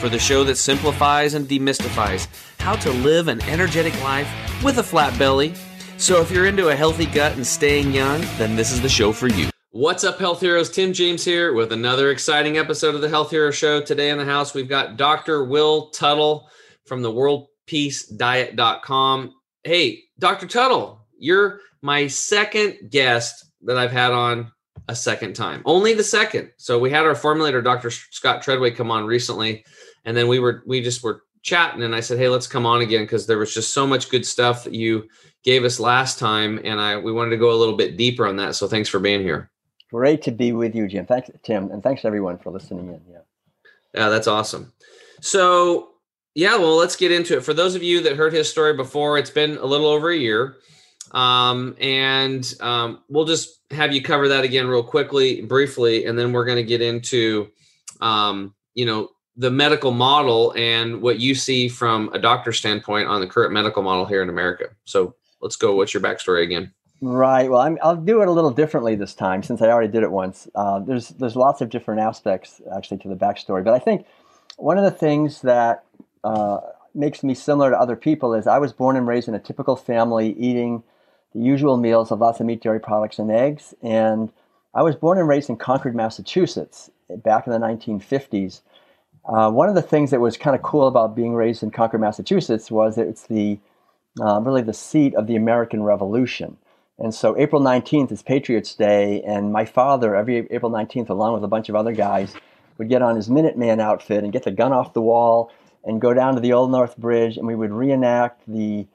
for the show that simplifies and demystifies how to live an energetic life with a flat belly. So if you're into a healthy gut and staying young, then this is the show for you. What's up, health heroes? Tim James here with another exciting episode of the Health Hero Show. Today in the house, we've got Dr. Will Tuttle from the worldpeacediet.com. Hey, Dr. Tuttle, you're my second guest that I've had on a second time. Only the second. So we had our formulator, Dr. Scott Treadway, come on recently, and then we were we just were chatting, and I said, "Hey, let's come on again because there was just so much good stuff that you gave us last time, and I we wanted to go a little bit deeper on that. So thanks for being here. Great to be with you, Jim. Thanks, Tim, and thanks everyone for listening in. Yeah, yeah, that's awesome. So yeah, well, let's get into it. For those of you that heard his story before, it's been a little over a year. Um, and um, we'll just have you cover that again real quickly, briefly, and then we're going to get into, um, you know, the medical model and what you see from a doctor's standpoint on the current medical model here in America. So let's go. What's your backstory again? Right. Well, i will do it a little differently this time since I already did it once. Uh, there's there's lots of different aspects actually to the backstory, but I think one of the things that uh, makes me similar to other people is I was born and raised in a typical family, eating the usual meals of lots of meat, dairy products, and eggs. And I was born and raised in Concord, Massachusetts, back in the 1950s. Uh, one of the things that was kind of cool about being raised in Concord, Massachusetts, was that it's the uh, really the seat of the American Revolution. And so April 19th is Patriots Day, and my father, every April 19th, along with a bunch of other guys, would get on his Minuteman outfit and get the gun off the wall and go down to the Old North Bridge, and we would reenact the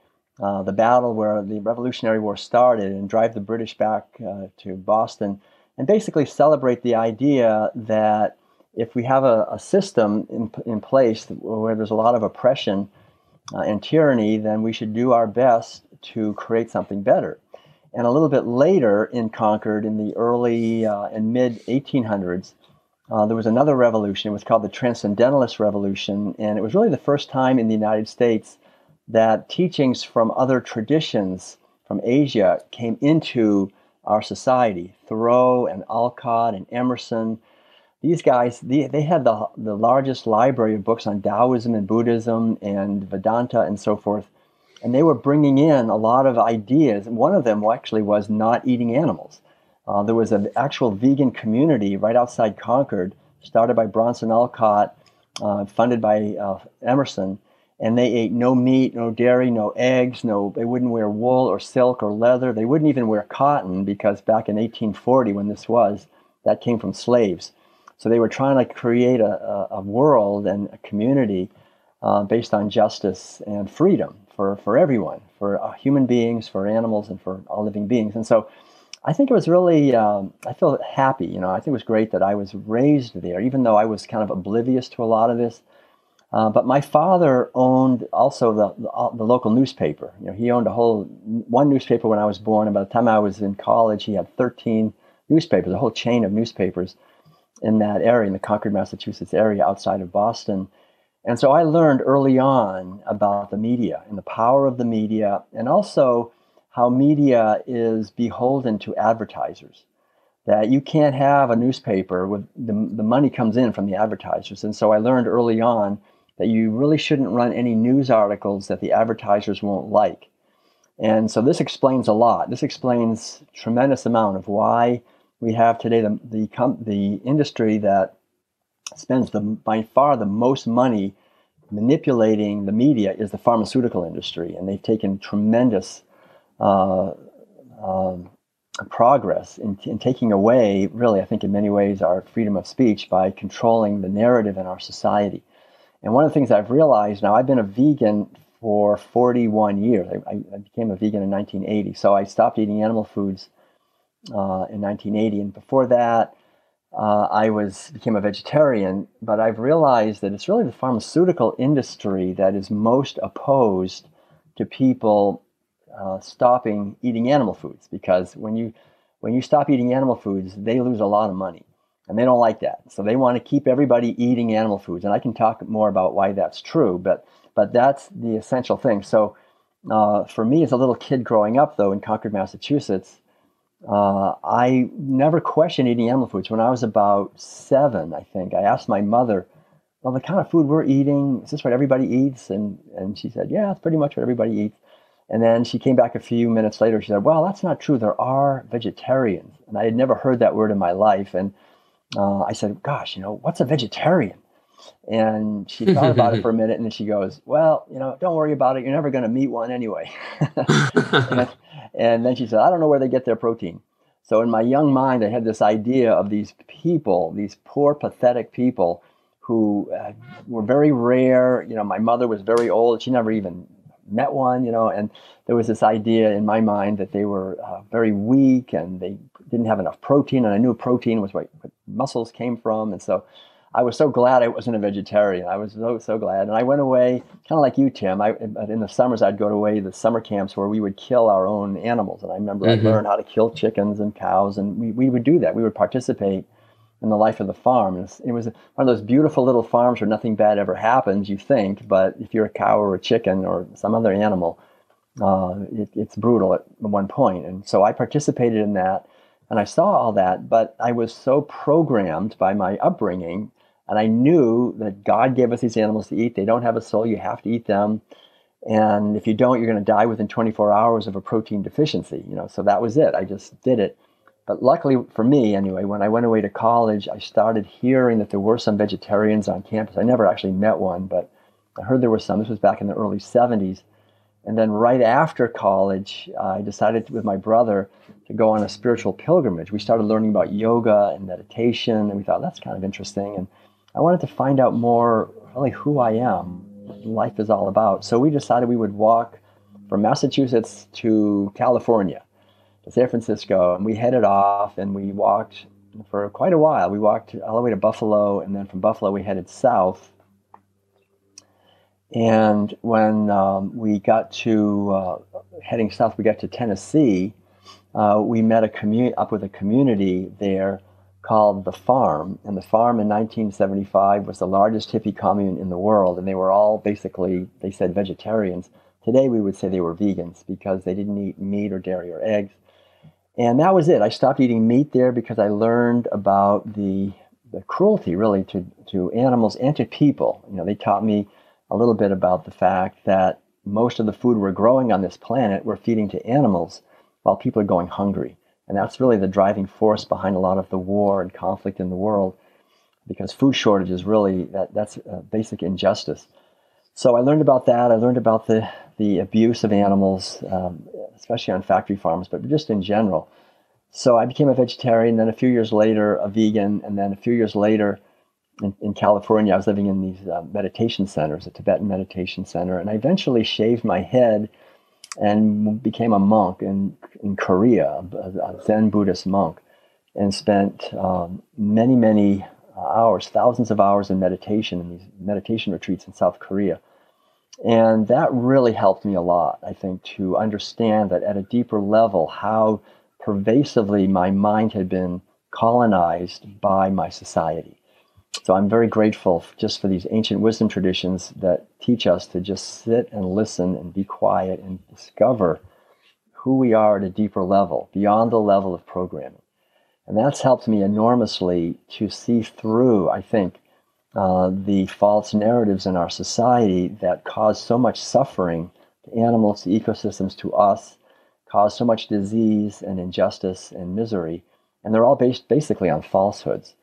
uh, the battle where the Revolutionary War started and drive the British back uh, to Boston, and basically celebrate the idea that if we have a, a system in, in place where there's a lot of oppression uh, and tyranny, then we should do our best to create something better. And a little bit later in Concord, in the early uh, and mid 1800s, uh, there was another revolution. It was called the Transcendentalist Revolution, and it was really the first time in the United States that teachings from other traditions from Asia came into our society. Thoreau and Alcott and Emerson, these guys, they, they had the, the largest library of books on Taoism and Buddhism and Vedanta and so forth. And they were bringing in a lot of ideas. One of them actually was not eating animals. Uh, there was an actual vegan community right outside Concord, started by Bronson Alcott, uh, funded by uh, Emerson, and they ate no meat, no dairy, no eggs, no they wouldn't wear wool or silk or leather. They wouldn't even wear cotton because back in 1840 when this was, that came from slaves. So they were trying to create a, a, world and a community uh, based on justice and freedom for, for everyone, for uh, human beings, for animals, and for all living beings. And so I think it was really, um, I feel happy. You know, I think it was great that I was raised there, even though I was kind of oblivious to a lot of this. Uh, but my father owned also the, the, uh, the, local newspaper. You know, he owned a whole one newspaper when I was born, and by the time I was in college, he had 13 newspapers, a whole chain of newspapers in that area, in the Concord, Massachusetts area outside of Boston. And so I learned early on about the media and the power of the media, and also how media is beholden to advertisers that you can't have a newspaper with the, the money comes in from the advertisers. And so I learned early on that you really shouldn't run any news articles that the advertisers won't like. And so this explains a lot. This explains tremendous amount of why we have today the the, the industry that spends the by far the most money manipulating the media is the pharmaceutical industry, and they've taken tremendous uh, uh, progress in, in taking away, really, I think in many ways, our freedom of speech by controlling the narrative in our society. And one of the things I've realized now, I've been a vegan for 41 years. I, I became a vegan in 1980. So I stopped eating animal foods uh, in 1980. And before that, uh, I was became a vegetarian. But I've realized that it's really the pharmaceutical industry that is most opposed to people uh, stopping eating animal foods because when you when you stop eating animal foods, they lose a lot of money, and they don't like that. So they want to keep everybody eating animal foods, and I can talk more about why that's true. But but that's the essential thing. So uh, for me, as a little kid growing up, though in Concord, Massachusetts, uh, I never questioned eating animal foods. When I was about seven, I think I asked my mother well, the kind of food we're eating, is this what everybody eats? And, and she said, yeah, it's pretty much what everybody eats. And then she came back a few minutes later. She said, well, that's not true. There are vegetarians. And I had never heard that word in my life. And uh, I said, gosh, you know, what's a vegetarian? And she thought about it for a minute and then she goes, well, you know, don't worry about it. You're never going to meet one anyway. and, and then she said, I don't know where they get their protein. So in my young mind, I had this idea of these people, these poor, pathetic people who uh, were very rare. You know, my mother was very old; she never even met one. You know, and there was this idea in my mind that they were uh, very weak and they didn't have enough protein. And I knew protein was what, where muscles came from, and so I was so glad I wasn't a vegetarian. I was so so glad, and I went away kind of like you, Tim. I in the summers I'd go away to the summer camps where we would kill our own animals, and I remember mm-hmm. I learned how to kill chickens and cows, and we, we would do that. We would participate in the life of the farm. It was, one of those beautiful little farms where nothing bad ever happens, you think, but if you're a cow or a chicken or some other animal, uh, it, it's brutal at one point. And so I participated in that and I saw all that, but I was so programmed by my upbringing and I knew that God gave us these animals to eat. They don't have a soul, you have to eat them. And if you don't, you're going to die within 24 hours of a protein deficiency. You know, so that was it. I just did it. But luckily for me, anyway, when I went away to college, I started hearing that there were some vegetarians on campus. I never actually met one, but I heard there were some. This was back in the early 70s. And then right after college, I decided with my brother to go on a spiritual pilgrimage. We started learning about yoga and meditation, and we thought that's kind of interesting. And I wanted to find out more really who I am, life is all about. So we decided we would walk from Massachusetts to California to San Francisco, and we headed off and we walked for quite a while. We walked all the way to Buffalo, and then from Buffalo we headed south. And when um, we got to uh, heading south, we got to Tennessee. Uh, we met a community up with a community there called the Farm, and the Farm in 1975 was the largest hippie commune in the world, and they were all basically they said vegetarians. Today we would say they were vegans because they didn't eat meat or dairy or eggs. And that was it. I stopped eating meat there because I learned about the, the cruelty, really, to, to animals and to people. You know, they taught me a little bit about the fact that most of the food we're growing on this planet we're feeding to animals while people are going hungry. And that's really the driving force behind a lot of the war and conflict in the world because food shortage is really that, that's a basic injustice. So I learned about that. I learned about the, the abuse of animals, um, especially on factory farms, but just in general. So I became a vegetarian, then a few years later, a vegan, and then a few years later, in, in California, I was living in these uh, meditation centers, a Tibetan meditation center, and I eventually shaved my head and became a monk in, in Korea, a, Zen Buddhist monk, and spent um, many, many hours, thousands of hours in meditation in these meditation retreats in South Korea. And that really helped me a lot, I think, to understand that at a deeper level how pervasively my mind had been colonized by my society. So I'm very grateful just for these ancient wisdom traditions that teach us to just sit and listen and be quiet and discover who we are at a deeper level, beyond the level of programming. And that's helped me enormously to see through, I think, uh, the false narratives in our society that cause so much suffering to animals, to ecosystems, to us, cause so much disease and injustice and misery. And they're all based basically on falsehoods.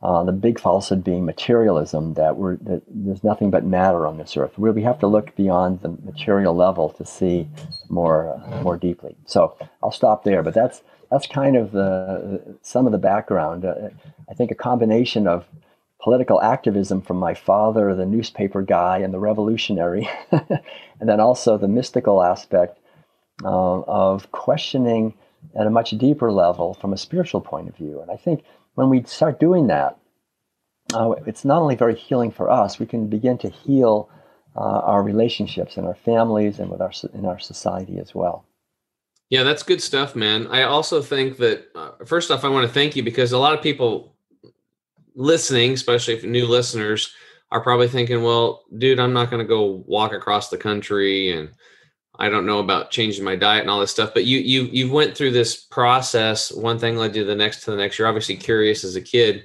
Uh, the big falsehood being materialism, that, we're, that there's nothing but matter on this earth. We have to look beyond the material level to see more, uh, more deeply. So I'll stop there, but that's, that's kind of the, some of the background. Uh, I think a combination of political activism from my father, the newspaper guy, and the revolutionary, and then also the mystical aspect uh, of questioning at a much deeper level from a spiritual point of view. And I think when we start doing that, uh, it's not only very healing for us, we can begin to heal uh, our relationships and our families and with our in our society as well. Yeah, that's good stuff, man. I also think that uh, first off, I want to thank you because a lot of people listening, especially if new listeners, are probably thinking, "Well, dude, I'm not going to go walk across the country and I don't know about changing my diet and all this stuff." But you you you went through this process. One thing led you to the next to the next. You're obviously curious as a kid,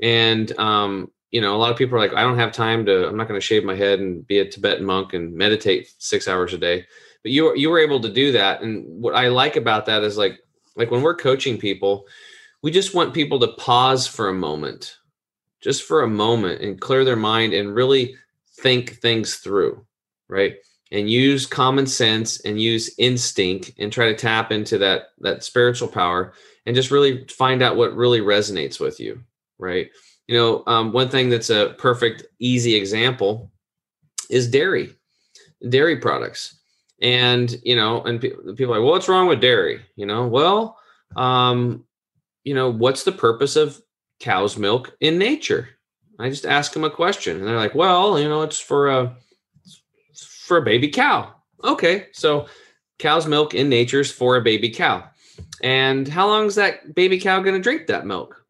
and um, you know, a lot of people are like, "I don't have time to. I'm not going to shave my head and be a Tibetan monk and meditate six hours a day." But you you were able to do that, and what I like about that is like like when we're coaching people, we just want people to pause for a moment just for a moment and clear their mind and really think things through, right? And use common sense and use instinct and try to tap into that that spiritual power and just really find out what really resonates with you, right? You know, um, one thing that's a perfect, easy example is dairy, dairy products. And you know, and pe- people are like, well, what's wrong with dairy? You know, well, um, you know, what's the purpose of cow's milk in nature? I just ask them a question, and they're like, "Well, you know, it's for a for a baby cow." Okay, so cow's milk in nature is for a baby cow, and how long is that baby cow going to drink that milk?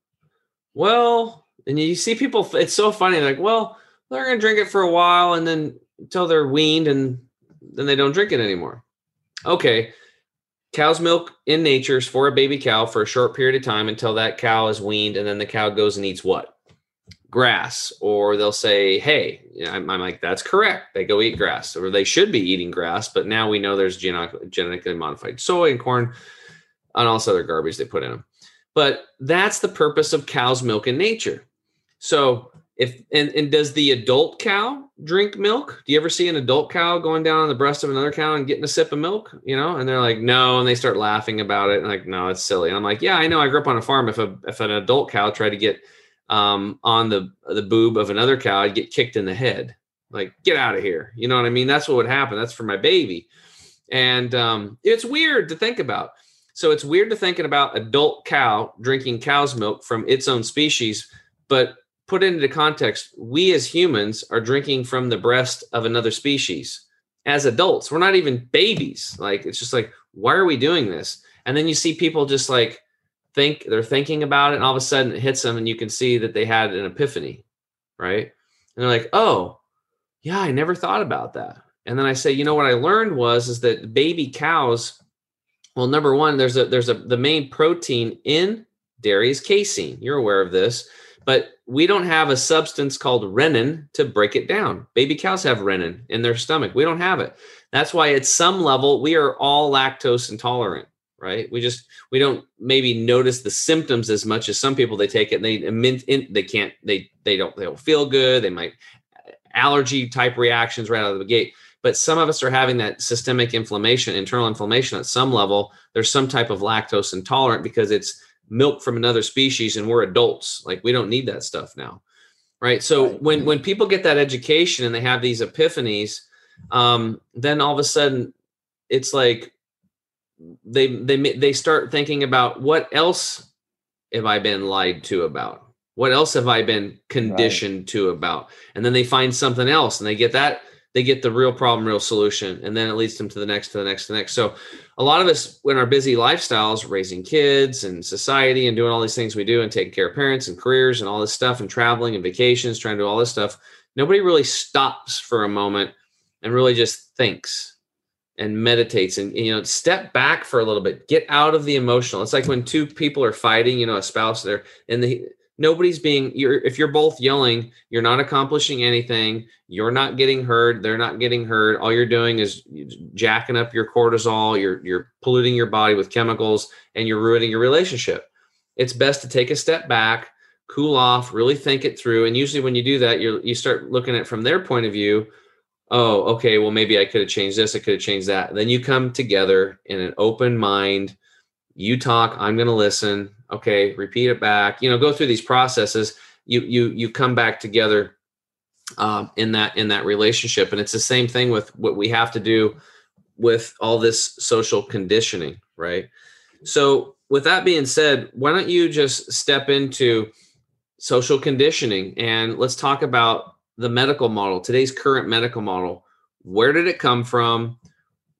Well, and you see people, it's so funny. Like, "Well, they're going to drink it for a while, and then until they're weaned, and then they don't drink it anymore." Okay, cow's milk in nature is for a baby cow for a short period of time until that cow is weaned and then the cow goes and eats what grass or they'll say hey I'm, I'm, like that's correct they go eat grass or they should be eating grass but now we know there's genetically modified soy and corn and all this other garbage they put in them but that's the purpose of cow's milk in nature. So if and, and does the adult cow drink milk? Do you ever see an adult cow going down on the breast of another cow and getting a sip of milk you know and they're like no and they start laughing about it and like no it's silly and i'm like yeah i know i grew up on a farm. If a if an adult cow tried to get um, on the the boob of another cow i'd get kicked in the head like get out of here you know what i mean that's what would happen that's for my baby and um, it's weird to think about so it's weird to thinking about adult cow drinking cow's milk from its own species but put into context, we as humans are drinking from the breast of another species as adults. We're not even babies. Like it's just like, why are we doing this? And then you see people just like think they're thinking about it, and all of a sudden it hits them, and you can see that they had an epiphany, right? And they're like, oh, yeah, I never thought about that. And then I say, you know what I learned was is that baby cows, well, number one, there's a there's a the main protein in dairy is casein. You're aware of this but we don't have a substance called rennin to break it down. Baby cows have rennin in their stomach. We don't have it. That's why at some level we are all lactose intolerant, right? We just we don't maybe notice the symptoms as much as some people. They take it and they they can't they they don't they don't feel good. They might allergy type reactions right out of the gate. But some of us are having that systemic inflammation, internal inflammation at some level. There's some type of lactose intolerant because it's milk from another species and we're adults like we don't need that stuff now right so right. when when people get that education and they have these epiphanies um then all of a sudden it's like they they they start thinking about what else have i been lied to about what else have i been conditioned right. to about and then they find something else and they get that they get the real problem, real solution, and then it leads them to the next, to the next, to the next. So a lot of us in our busy lifestyles, raising kids and society and doing all these things we do and taking care of parents and careers and all this stuff and traveling and vacations, trying to do all this stuff, nobody really stops for a moment and really just thinks and meditates and you know step back for a little bit. Get out of the emotional. It's like when two people are fighting you know a spouse there and the nobody's being you're if you're both yelling you're not accomplishing anything. You're not getting heard. They're not getting heard. All you're doing is jacking up your cortisol you're you're polluting your body with chemicals and you're ruining your relationship. It's best to take a step back cool off really think it through. And usually when you do that you you start looking at it from their point of view oh okay well maybe i could have changed this i could have changed that. Then you come together in an open mind. You talk i'm going to listen okay repeat it back you know go through these processes. You you you come back together um, in that in that relationship and it's the same thing with what we have to do with all this social conditioning right? So with that being said why don't you just step into social conditioning and let's talk about the medical model today's current medical model where did it come from?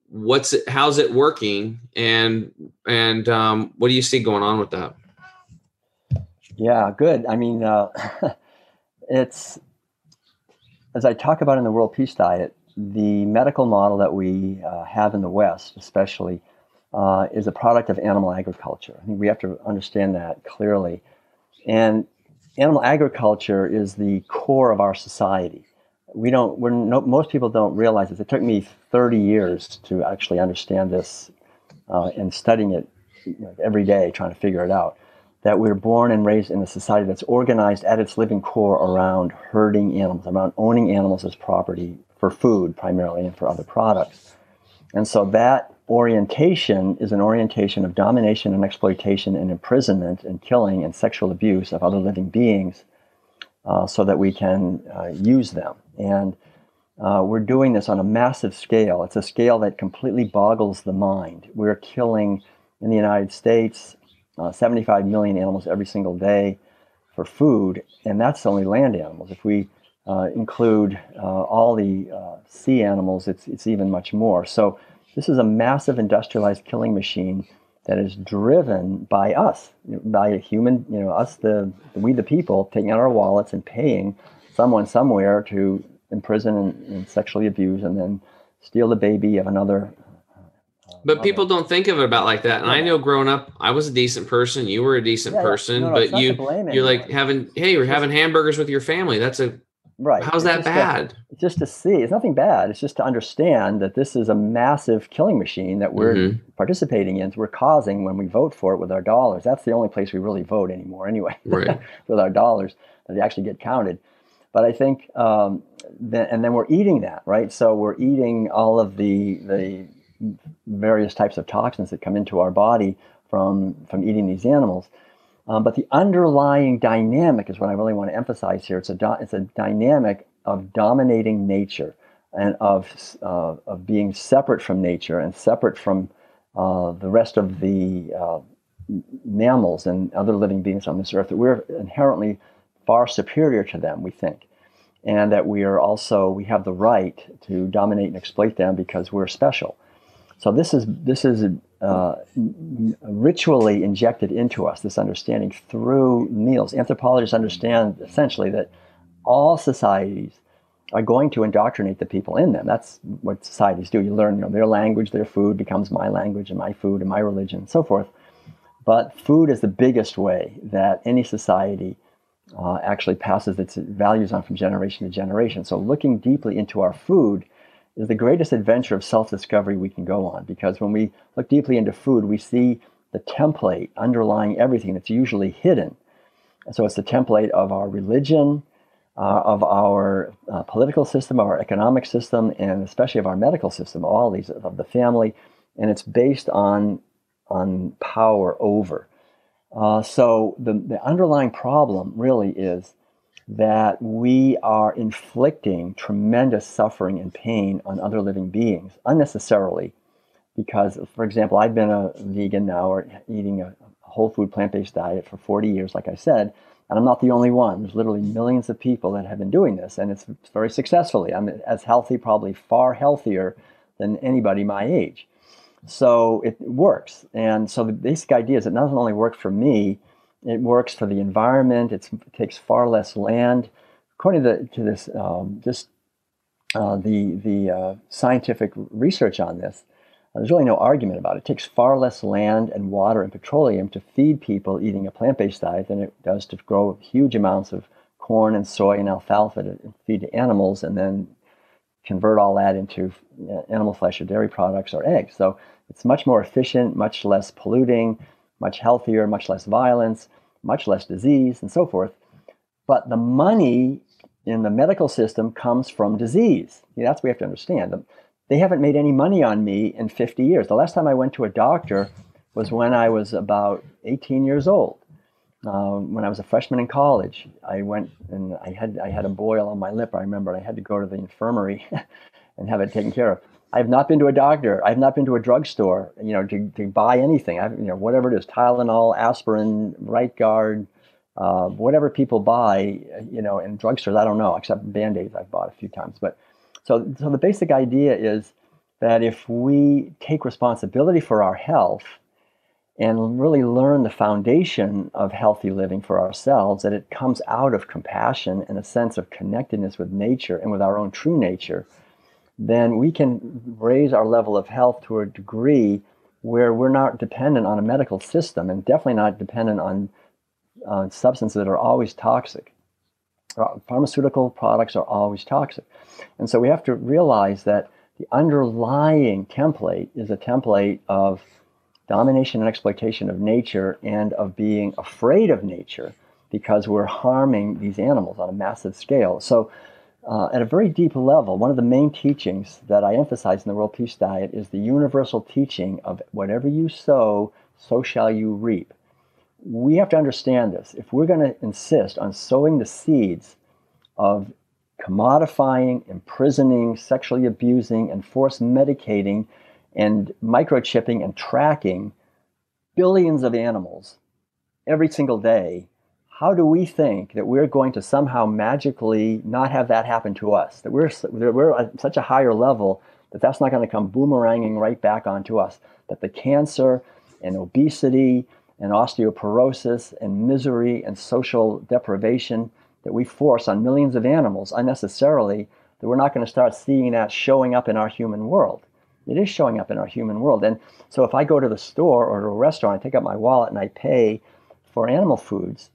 What's it how's it working? And and um, what do you see going on with that? Yeah good. I mean uh, it's as i talk about in the world peace diet the medical model that we uh, have in the west especially uh, is a product of animal agriculture. I think we have to understand that clearly. And animal agriculture is the core of our society. We don't we're no, most people don't realize this. It took me 30 years to actually understand this uh, and studying it you know, every day trying to figure it out that we're born and raised in a society that's organized at its living core around herding animals around owning animals as property for food primarily and for other products. And so that orientation is an orientation of domination and exploitation and imprisonment and killing and sexual abuse of other living beings uh, so that we can uh, use them. And uh, we're doing this on a massive scale. It's a scale that completely boggles the mind. We're killing in the United States uh, 75 million animals every single day for food, and that's only land animals. If we uh, include uh, all the sea animals, it's, it's even much more. So this is a massive industrialized killing machine that is driven by us, by a human, you know, us, the we the people, taking out our wallets and paying someone somewhere to imprison and, and sexually abuse and then steal the baby of another. Uh, but people don't think of it about like that. And yeah. I know growing up, I was a decent person. You were a decent yeah, person, no, no, but you you're like having hey, you're having hamburgers with your family. That's a Right. How's that bad? To, just to see. It's nothing bad. It's just to understand that this is a massive killing machine that we're mm-hmm. participating in. We're causing when we vote for it with our dollars. That's the only place we really vote anymore, anyway, right. with our dollars that they actually get counted. But I think, um, then, and then we're eating that, right? So we're eating all of the the various types of toxins that come into our body from from eating these animals. Um, but the underlying dynamic is what I really want to emphasize here. It's a, it's a dynamic of dominating nature and of, uh, of being separate from nature and separate from uh, the rest of the uh, mammals and other living beings on this earth. That we're inherently far superior to them, we think. And that we are also, we have the right to dominate and exploit them because we're special. So this is, this is uh, ritually injected into us this understanding through meals. Anthropologists understand essentially that all societies are going to indoctrinate the people in them. That's what societies do. You learn, you know, their language, their food becomes my language and my food and my religion and so forth. But food is the biggest way that any society uh, actually passes its values on from generation to generation. So looking deeply into our food is the greatest adventure of self discovery we can go on because when we look deeply into food, we see the template underlying everything that's usually hidden. And so it's the template of our religion, uh, of our uh, political system, our economic system, and especially of our medical system, all these of the family, and it's based on on power over. Uh, so the, the underlying problem really is that we are inflicting tremendous suffering and pain on other living beings unnecessarily. Because, for example, I've been a vegan now or eating a whole food plant based diet for 40 years, like I said, and I'm not the only one. There's literally millions of people that have been doing this, and it's very successfully. I'm as healthy, probably far healthier than anybody my age. So it works. And so the basic idea is it doesn't only work for me, it works for the environment. it takes far less land. According to, the, to this, um, just uh, the the uh, scientific research on this, uh, there's really no argument about it. It takes far less land and water and petroleum to feed people eating a plant-based diet than it does to grow huge amounts of corn and soy and alfalfa to feed to animals, and then convert all that into uh, animal flesh or dairy products or eggs. So it's much more efficient, much less polluting much healthier, much less violence, much less disease, and so forth. But the money in the medical system comes from disease. That's what we have to understand. They haven't made any money on me in 50 years. The last time I went to a doctor was when I was about 18 years old. Uh, when I was a freshman in college, I went and I had I had a boil on my lip. I remember I had to go to the infirmary and have it taken care of. I've not been to a doctor. I've not been to a drugstore, you know, to, to buy anything. I've, you know, whatever it is, Tylenol, aspirin, right guard, uh, whatever people buy, you know, in drugstores. I don't know, except Band-Aids I've bought a few times. But so, so the basic idea is that if we take responsibility for our health and really learn the foundation of healthy living for ourselves, that it comes out of compassion and a sense of connectedness with nature and with our own true nature, then we can raise our level of health to a degree where we're not dependent on a medical system and definitely not dependent on, on substances that are always toxic. Uh, pharmaceutical products are always toxic. And so we have to realize that the underlying template is a template of domination and exploitation of nature and of being afraid of nature because we're harming these animals on a massive scale. So, uh, at a very deep level, one of the main teachings that I emphasize in the World Peace Diet is the universal teaching of whatever you sow, so shall you reap. We have to understand this. If we're going to insist on sowing the seeds of commodifying, imprisoning, sexually abusing, and force medicating and microchipping and tracking billions of animals every single day, how do we think that we're going to somehow magically not have that happen to us? That we're, that we're at such a higher level that that's not going to come boomeranging right back onto us? That the cancer and obesity and osteoporosis and misery and social deprivation that we force on millions of animals unnecessarily, that we're not going to start seeing that showing up in our human world. It is showing up in our human world. And so if I go to the store or to a restaurant, I take out my wallet and I pay for animal foods,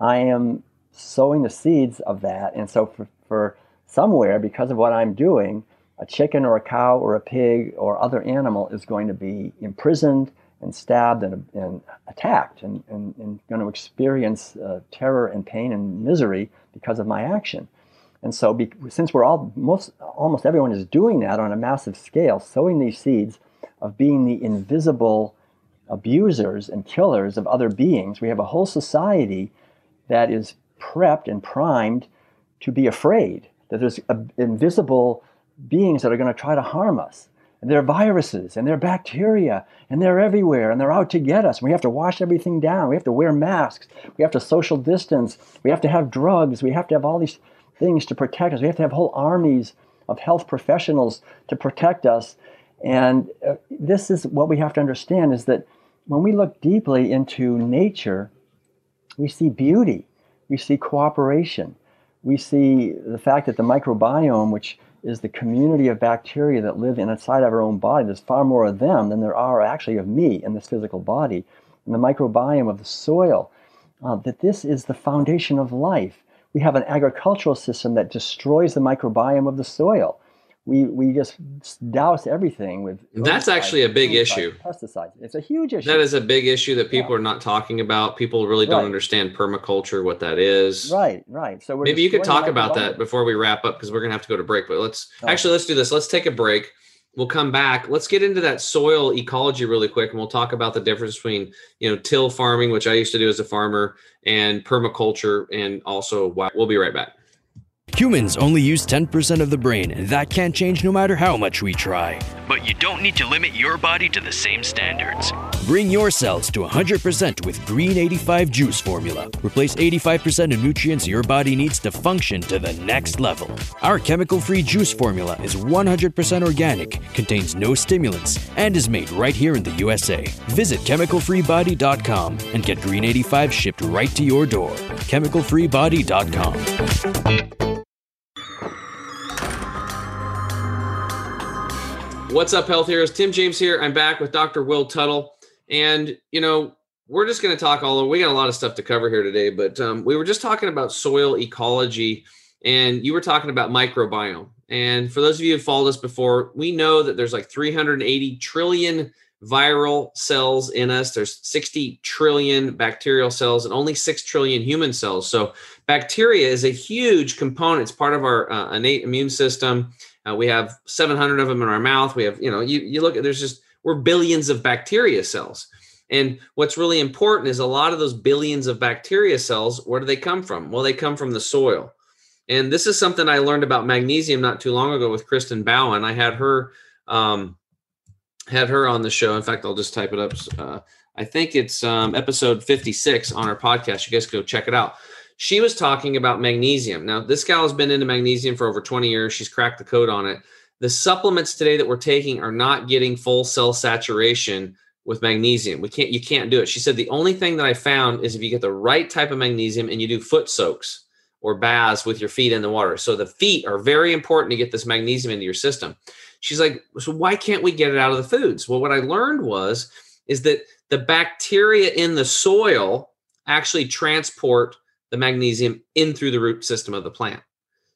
I am sowing the seeds of that. And so for, for somewhere, because of what I'm doing, a chicken or a cow or a pig or other animal is going to be imprisoned and stabbed and, and attacked and, and, and going to experience uh, terror and pain and misery because of my action. And so, be, since we're all most almost everyone is doing that on a massive scale, sowing these seeds of being the invisible abusers and killers of other beings, we have a whole society that is prepped and primed to be afraid that there's invisible beings that are going to try to harm us. And they're viruses and they're bacteria and they're everywhere and they're out to get us. We have to wash everything down. We have to wear masks. We have to social distance. We have to have drugs. We have to have all these things to protect us. We have to have whole armies of health professionals to protect us. And uh, this is what we have to understand is that when we look deeply into nature, we see beauty, we see cooperation, we see the fact that the microbiome, which is the community of bacteria that live inside of our own body, there's far more of them than there are actually of me in this physical body, and the microbiome of the soil, uh, that this is the foundation of life. We have an agricultural system that destroys the microbiome of the soil. We, we just douse everything with. That's actually a big issue. Pesticides. It's a huge issue. That is a big issue that people yeah. are not talking about. People really don't right. understand permaculture, what that is. Right, right. So maybe you could talk about that before we wrap up because we're gonna have to go to break. But let's actually let's do this. Let's take a break we'll come back. Let's get into that soil ecology really quick, and we'll talk about the difference between you know till farming, which I used to do as a farmer, and permaculture, and also why. we'll be right back. Humans only use 10% of the brain, and that can't change no matter how much we try. But you don't need to limit your body to the same standards. Bring your cells to 100% with Green 85 Juice Formula. Replace 85% of nutrients your body needs to function to the next level. Our chemical free juice formula is 100% organic, contains no stimulants, and is made right here in the USA. Visit chemicalfreebody.com and get Green 85 shipped right to your door. Chemicalfreebody.com. What's up, health heroes? Tim James here. I'm back with Dr. Will Tuttle. And, you know, we're just going to talk all over. We got a lot of stuff to cover here today, but um, we were just talking about soil ecology and you were talking about microbiome. And for those of you who followed us before, we know that there's like 380 trillion viral cells in us. There's 60 trillion bacterial cells and only 6 trillion human cells. So bacteria is a huge component. It's part of our uh, innate immune system. Uh, we have 700 of them in our mouth. We have, you know, you, you look at, there's just, we're billions of bacteria cells. And what's really important is a lot of those billions of bacteria cells, where do they come from? Well, they come from the soil. And this is something I learned about magnesium not too long ago with Kristen Bowen. I had her, um, had her on the show. In fact, I'll just type it up. Uh, I think it's um, episode 56 on our podcast. You guys go check it out she was talking about magnesium. Now, this gal has been into magnesium for over 20 years. She's cracked the code on it. the supplements today that we're taking are not getting full cell saturation with magnesium. We can't you can't do it. She said the only thing that I found is if you get the right type of magnesium and you do foot soaks or baths with your feet in the water. So the feet are very important to get this magnesium into your system. She's like, so why can't we get it out of the foods? Well, what I learned was is that the bacteria in the soil actually transport the magnesium in through the root system of the plant.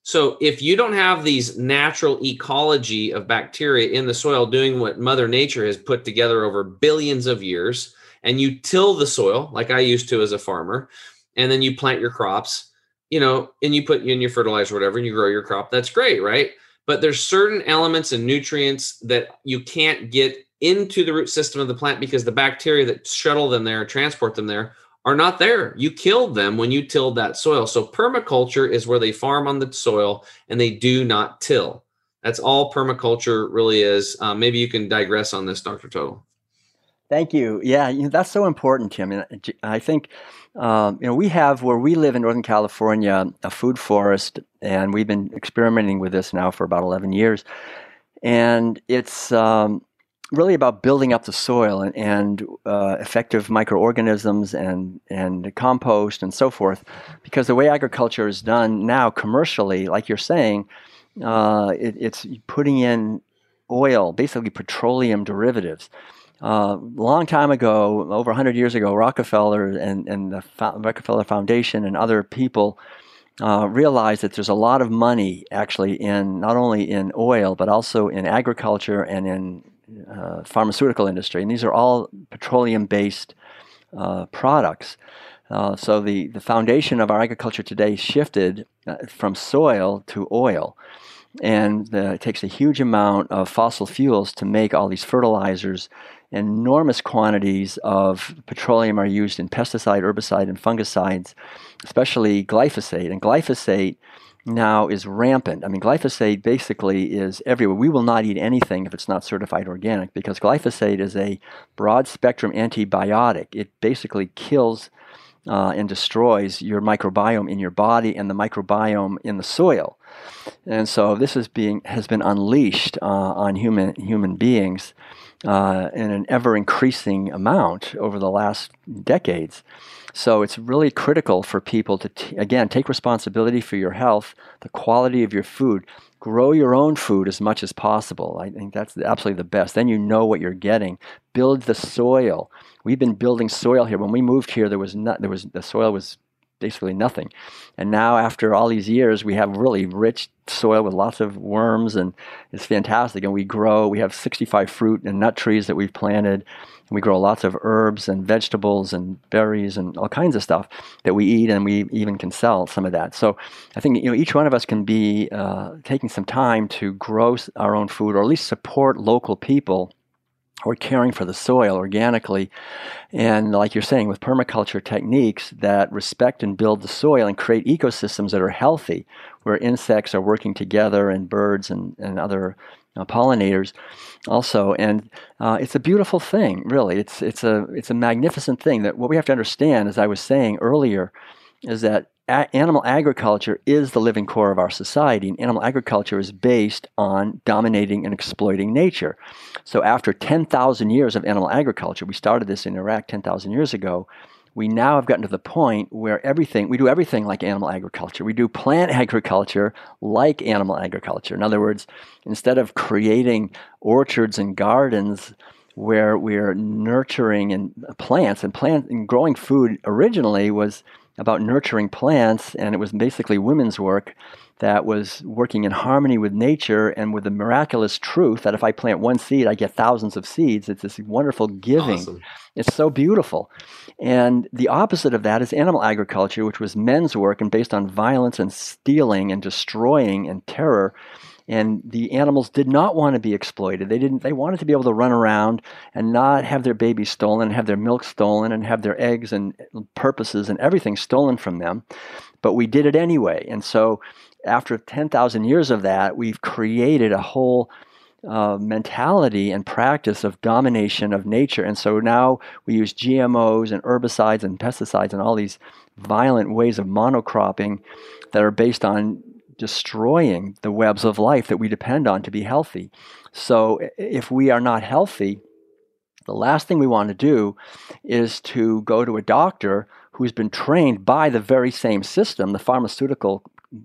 So if you don't have these natural ecology of bacteria in the soil doing what Mother Nature has put together over billions of years, and you till the soil like I used to as a farmer, and then you plant your crops, you know, and you put in your fertilizer, whatever, and you grow your crop, that's great, right? But there's certain elements and nutrients that you can't get into the root system of the plant because the bacteria that shuttle them there, transport them there, are not there. You killed them when you tilled that soil. So permaculture is where they farm on the soil and they do not till. That's all permaculture really is. Um, maybe you can digress on this, Dr. Tuttle. Thank you. Yeah, you know, that's so important, Tim. And I think um, you know we have where we live in Northern California a food forest, and we've been experimenting with this now for about eleven years. And it's um, really about building up the soil and, and uh, effective microorganisms and, and compost and so forth. Because the way agriculture is done now commercially, like you're saying, uh, it, it's putting in oil, basically petroleum derivatives. Uh, a long time ago, over 100 years ago, Rockefeller and, and the Fo- Rockefeller Foundation and other people uh, realized that there's a lot of money actually in not only in oil, but also in agriculture and in uh, pharmaceutical industry, and these are all petroleum-based uh, products. Uh, so the, the foundation of our agriculture today shifted uh, from soil to oil. And it takes a huge amount of fossil fuels to make all these fertilizers. Enormous quantities of petroleum are used in pesticide, herbicide, and fungicides, especially glyphosate. And glyphosate now is rampant. I mean, glyphosate basically is everywhere. We will not eat anything if it's not certified organic because glyphosate is a broad spectrum antibiotic. It basically kills uh, and destroys your microbiome in your body and the microbiome in the soil. And so this is being has been unleashed uh, on human human beings uh, in an ever increasing amount over the last decades. So it's really critical for people to, t- again, take responsibility for your health, the quality of your food. Grow your own food as much as possible. I think that's absolutely the best. Then you know what you're getting. Build the soil. We've been building soil here. When we moved here, there was not, there was the soil was basically nothing. And now, after all these years, we have really rich soil with lots of worms, and it's fantastic. And we grow, we have 65 fruit and nut trees that we've planted. We grow lots of herbs and vegetables and berries and all kinds of stuff that we eat, and we even can sell some of that. So I think you know each one of us can be uh, taking some time to grow our own food, or at least support local people are caring for the soil organically. And like you're saying, with permaculture techniques that respect and build the soil and create ecosystems that are healthy, where insects are working together and birds and, and other uh, pollinators also and uh, it's a beautiful thing really it's it's a it's a magnificent thing that what we have to understand as i was saying earlier is that a- animal agriculture is the living core of our society and animal agriculture is based on dominating and exploiting nature so after 10,000 years of animal agriculture we started this in iraq 10,000 years ago we now have gotten to the point where everything, we do everything like animal agriculture. We do plant agriculture like animal agriculture. In other words, instead of creating orchards and gardens where we're nurturing and plants and plant and growing food originally was about nurturing plants and it was basically women's work that was working in harmony with nature and with the miraculous truth that if I plant one seed, I get thousands of seeds. It's this wonderful giving. Awesome. It's so beautiful. And the opposite of that is animal agriculture, which was men's work and based on violence and stealing and destroying and terror. And the animals did not want to be exploited. They didn't. They wanted to be able to run around and not have their babies stolen, and have their milk stolen, and have their eggs and purposes and everything stolen from them. But we did it anyway. And so after 10,000 years of that, we've created a whole uh, mentality and practice of domination of nature. And so now we use GMOs and herbicides and pesticides and all these violent ways of monocropping that are based on destroying the webs of life that we depend on to be healthy. So if we are not healthy, the last thing we want to do is to go to a doctor who's been trained by the very same system, the pharmaceutical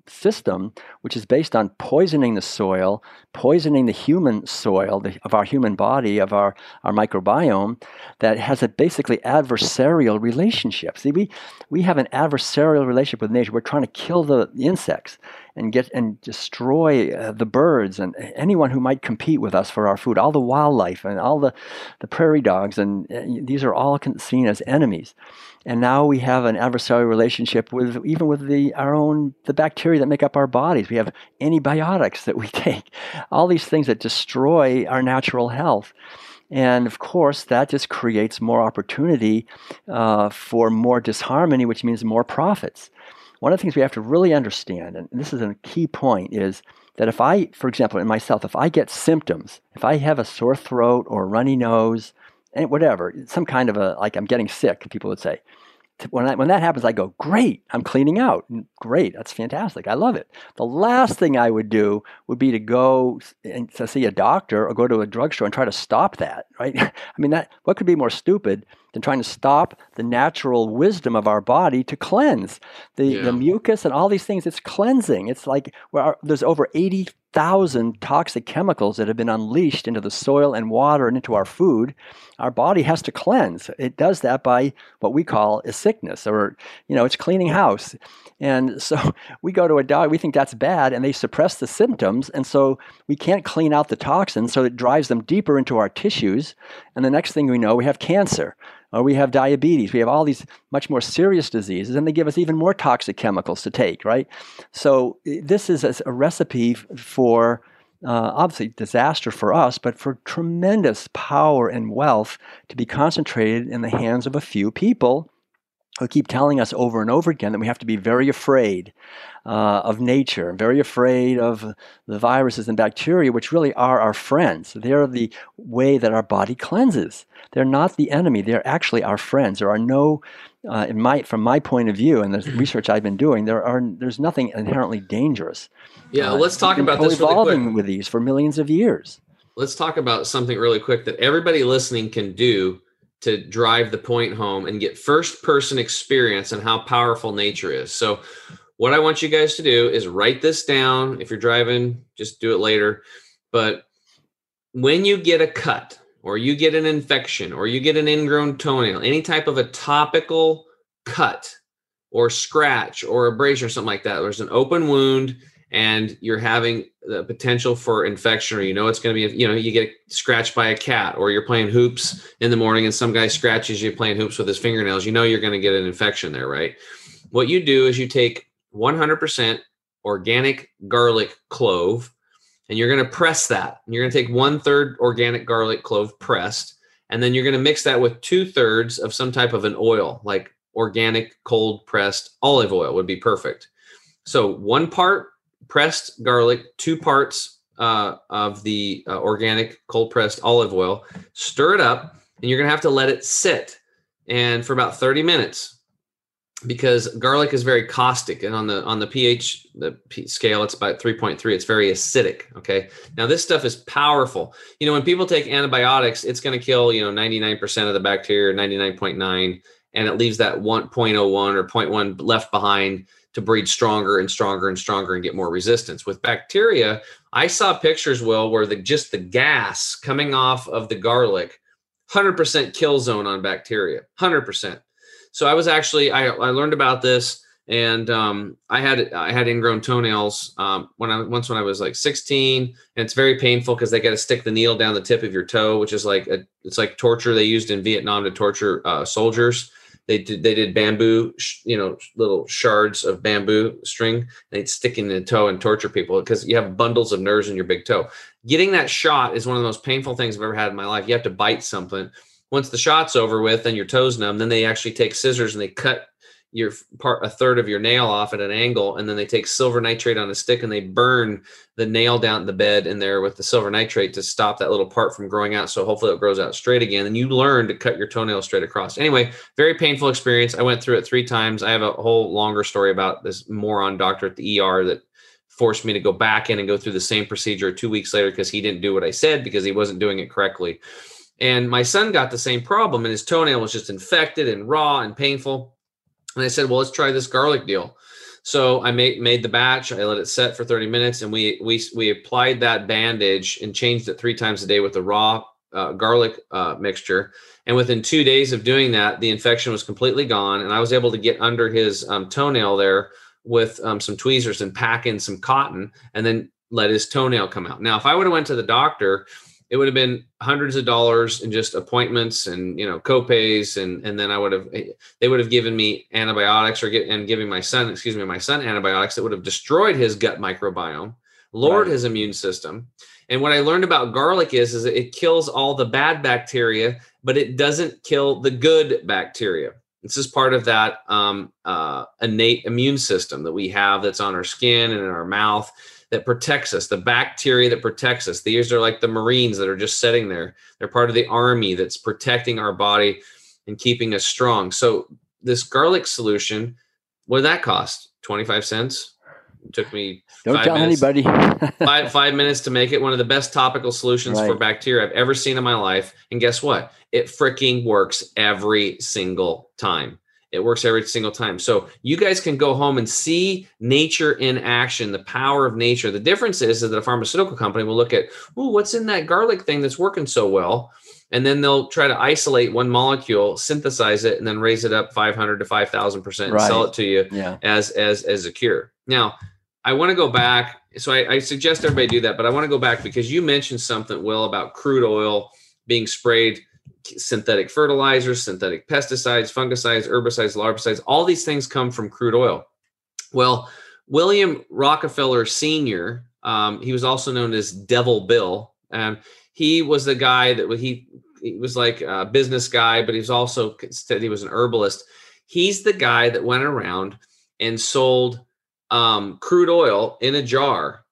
system, which is based on poisoning the soil, poisoning the human soil the, of our human body, of our, our microbiome, that has a basically adversarial relationship. See, we, we have an adversarial relationship with nature. We're trying to kill the, insects and get and destroy uh, the birds and anyone who might compete with us for our food, all the wildlife and all the, the prairie dogs, and uh, these are all seen as enemies. And now we have an adversarial relationship with even with the our own the bacteria that make up our bodies. We have antibiotics that we take, all these things that destroy our natural health. And of course, that just creates more opportunity uh, for more disharmony, which means more profits one of the things we have to really understand, and this is a key point, is that if I, for example, in myself, if I get symptoms, if I have a sore throat or runny nose, and whatever, some kind of a, like I'm getting sick, people would say, when, I, when that happens, I go, great, I'm cleaning out. Great, that's fantastic. I love it. The last thing I would do would be to go and to see a doctor or go to a drugstore and try to stop that, right? I mean, that what could be more stupid than trying to stop the natural wisdom of our body to cleanse the, yeah. the mucus and all these things. It's cleansing. It's like well, there's over 80,000 toxic chemicals that have been unleashed into the soil and water and into our food. Our body has to cleanse. It does that by what we call a sickness or, you know, it's cleaning house. And so we go to a doctor, we think that's bad, and they suppress the symptoms. And so we can't clean out the toxins, so it drives them deeper into our tissues. And the next thing we know, we have cancer or we have diabetes. We have all these much more serious diseases, and they give us even more toxic chemicals to take, right? So this is a recipe for uh, obviously disaster for us, but for tremendous power and wealth to be concentrated in the hands of a few people who keep telling us over and over again that we have to be very afraid uh, of nature, very afraid of the viruses and bacteria, which really are our friends. They're the way that our body cleanses. They're not the enemy. They're actually our friends. There are no, uh, in my, from my point of view, and the research I've been doing, there are there's nothing inherently dangerous. Yeah, uh, let's talk about this. Evolving really with these for millions of years. Let's talk about something really quick that everybody listening can do to drive the point home and get first person experience on how powerful nature is. So, what I want you guys to do is write this down. If you're driving, just do it later. But when you get a cut, or you get an infection, or you get an ingrown toenail, any type of a topical cut, or scratch, or abrasion, or something like that, there's an open wound and you're having the potential for infection or you know it's going to be you know you get scratched by a cat or you're playing hoops in the morning and some guy scratches you playing hoops with his fingernails you know you're going to get an infection there right? What you do is you take 100% organic garlic clove and you're going to press that. And you're going to take one third organic garlic clove pressed and then you're going to mix that with two thirds of some type of an oil like organic cold pressed olive oil would be perfect. So one part pressed garlic, two parts uh, of the uh, organic cold pressed olive oil. Stir it up, and you're going to have to let it sit and for about 30 minutes because garlic is very caustic and on the on the ph the P scale it's about 3.3 it's very acidic okay? Now this stuff is powerful. You know when people take antibiotics it's going to kill you know 99% of the bacteria 99.9 and it leaves that 1.01 or 0.1 left behind to breed stronger and stronger and stronger and get more resistance. With bacteria, I saw pictures, Will, where the just the gas coming off of the garlic, 100% kill zone on bacteria, 100%. So I was actually I, I learned about this and um, I had I had ingrown toenails um, when I once when I was like 16, and it's very painful because they got to stick the needle down the tip of your toe, which is like a, it's like torture they used in Vietnam to torture uh, soldiers they did they did bamboo you know little shards of bamboo string. They'd stick in the toe and torture people because you have bundles of nerves in your big toe. Getting that shot is one of the most painful things i've ever had in my life. You have to bite something. Once the shot's over with and your toes numb then they actually take scissors and they cut your part a third of your nail off at an angle and then they take silver nitrate on a stick and they burn the nail down the bed in there with the silver nitrate to stop that little part from growing out so hopefully it grows out straight again and you learn to cut your toenail straight across anyway very painful experience i went through it three times i have a whole longer story about this moron doctor at the er that forced me to go back in and go through the same procedure two weeks later because he didn't do what I said because he wasn't doing it correctly. And my son got the same problem, and his toenail was just infected and raw and painful. And I said, "Well, let's try this garlic deal." So I made made the batch. I let it set for 30 minutes, and we we we applied that bandage and changed it three times a day with the raw uh, garlic uh, mixture. And within two days of doing that, the infection was completely gone, and I was able to get under his um, toenail there with um, some tweezers and pack in some cotton, and then let his toenail come out. Now, if I would have went to the doctor it would have been hundreds of dollars in just appointments and you know copays and and then I would have they would have given me antibiotics or get and giving my son excuse me my son antibiotics that would have destroyed his gut microbiome, lowered right. his immune system. And what I learned about garlic is is it kills all the bad bacteria, but it doesn't kill the good bacteria. This is part of that um, uh, innate immune system that we have that's on our skin and in our mouth that protects us, the bacteria that protects us. These are like the Marines that are just sitting there. They're part of the army that's protecting our body and keeping us strong. So this garlic solution, what did that cost? 25 cents. It took me Don't tell minutes, anybody. five five minutes to make it one of the best topical solutions right. for bacteria I've ever seen in my life. And guess what? It freaking works every single time. It works every single time. So you guys can go home and see nature in action, the power of nature. The difference is, that a pharmaceutical company will look at, oh, what's in that garlic thing that's working so well? And then they'll try to isolate one molecule, synthesize it, and then raise it up 500 to 5,000 percent and sell it to you yeah. as as as a cure. Now, I want to go back. So I, I suggest everybody do that, but I want to go back because you mentioned something, Will, about crude oil being sprayed synthetic fertilizers, synthetic pesticides, fungicides, herbicides, larvicides, all these things come from crude oil. Well, William Rockefeller Sr., um, he was also known as Devil Bill. and he was the guy that he, he was like a business guy, but he was also said he was an herbalist. He's the guy that went around and sold um, crude oil in a jar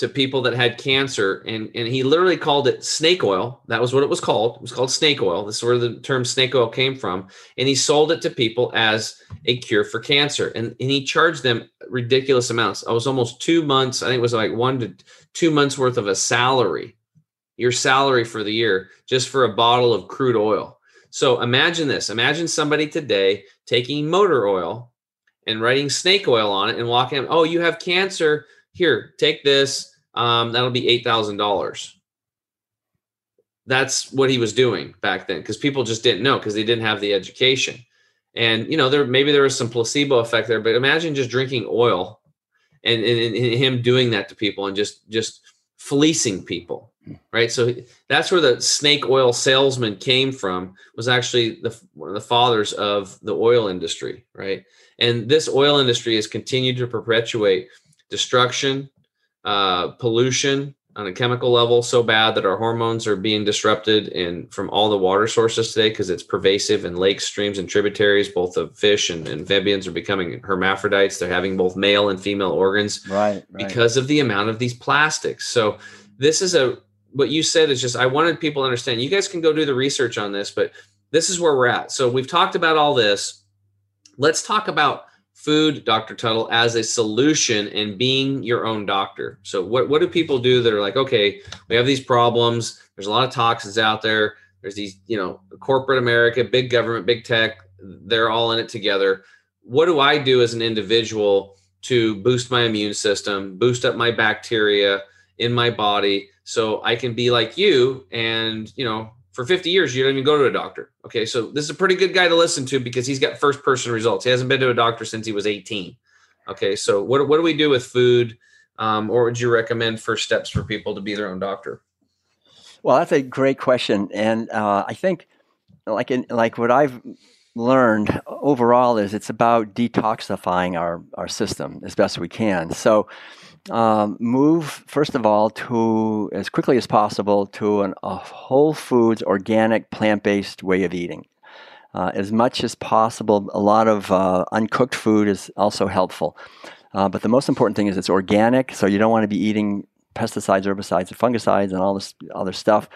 to people that had cancer and and he literally called it snake oil. That was what it was called. It was called snake oil. This is where the term snake oil came from. And he sold it to people as a cure for cancer. And, and he charged them ridiculous amounts. I was almost two months i think it was like one to two months worth of a salary your salary for the year just for a bottle of crude oil. So imagine this. Imagine somebody today taking motor oil and writing snake oil on it and walking oh you have cancer. Here take this um, that'll be eight thousand dollars. That's what he was doing back then because people just didn't know because they didn't have the education. And you know, there maybe there was some placebo effect there, but imagine just drinking oil and, and, and him doing that to people and just just fleecing people right so that's where the snake oil salesman came from was actually the one of the fathers of the oil industry right and this oil industry has continued to perpetuate destruction uh, pollution on a chemical level so bad that our hormones are being disrupted in from all the water sources today because it's pervasive in lakes, streams, and tributaries. Both of fish and amphibians are becoming hermaphrodites. They're having both male and female organs, right, right? Because of the amount of these plastics. So this is a what you said is just I wanted people to understand. You guys can go do the research on this, but this is where we're at. So we've talked about all this. Let's talk about food, Dr. Tuttle, as a solution and being your own doctor. So what, what do people do that are like, okay, we have these problems. There's a lot of toxins out there. There's these, you know, corporate America, big government, big tech, they're all in it together. What do I do as an individual to boost my immune system, boost up my bacteria in my body so I can be like you and, you know, for 50 years you don't even go to a doctor. Okay so this is a pretty good guy to listen to because he's got first person results. He hasn't been to a doctor since he was 18 okay so what, what do we do with food? Um, or would you recommend first steps for people to be their own doctor? Well that's a great question. And uh, i think like in like what i've learned overall is it's about detoxifying our our system as best we can. So um, move first of all to as quickly as possible to an, a whole foods, organic, plant based way of eating. Uh, as much as possible, a lot of uh, uncooked food is also helpful. Uh, but the most important thing is it's organic, so you don't want to be eating pesticides, herbicides, and fungicides, and all this other stuff.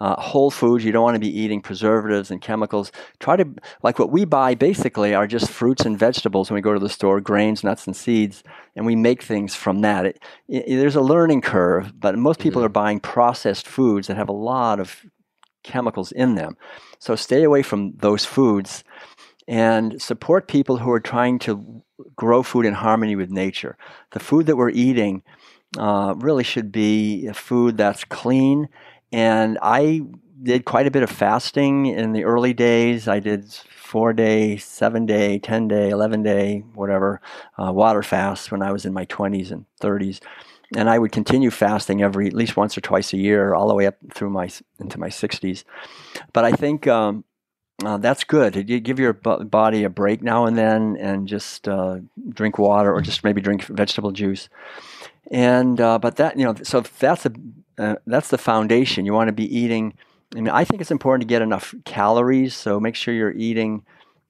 Uh, whole foods. You don't want to be eating preservatives and chemicals. Try to, like what we buy basically are just fruits and vegetables when we go to the store, grains, nuts, and seeds, and we make things from that. It, it, there's a learning curve, but most people Mhm. are buying processed foods that have a lot of chemicals in them. So stay away from those foods and support people who are trying to grow food in harmony with nature. The food that we're eating uh, really should be a food that's clean. And I did quite a bit of fasting in the early days. I did four day, seven day, 10 day, 11 day, whatever, uh, water fast when I was in my 20s and 30s. And I would continue fasting every at least once or twice a year, all the way up through my into my 60s. But I think um, uh, that's good. You give your bo- body a break now and then, and just uh, drink water, or just maybe drink vegetable juice. And uh, but that you know, so that's a uh, that's the foundation. You want to be eating. I mean, I think it's important to get enough calories. So make sure you're eating.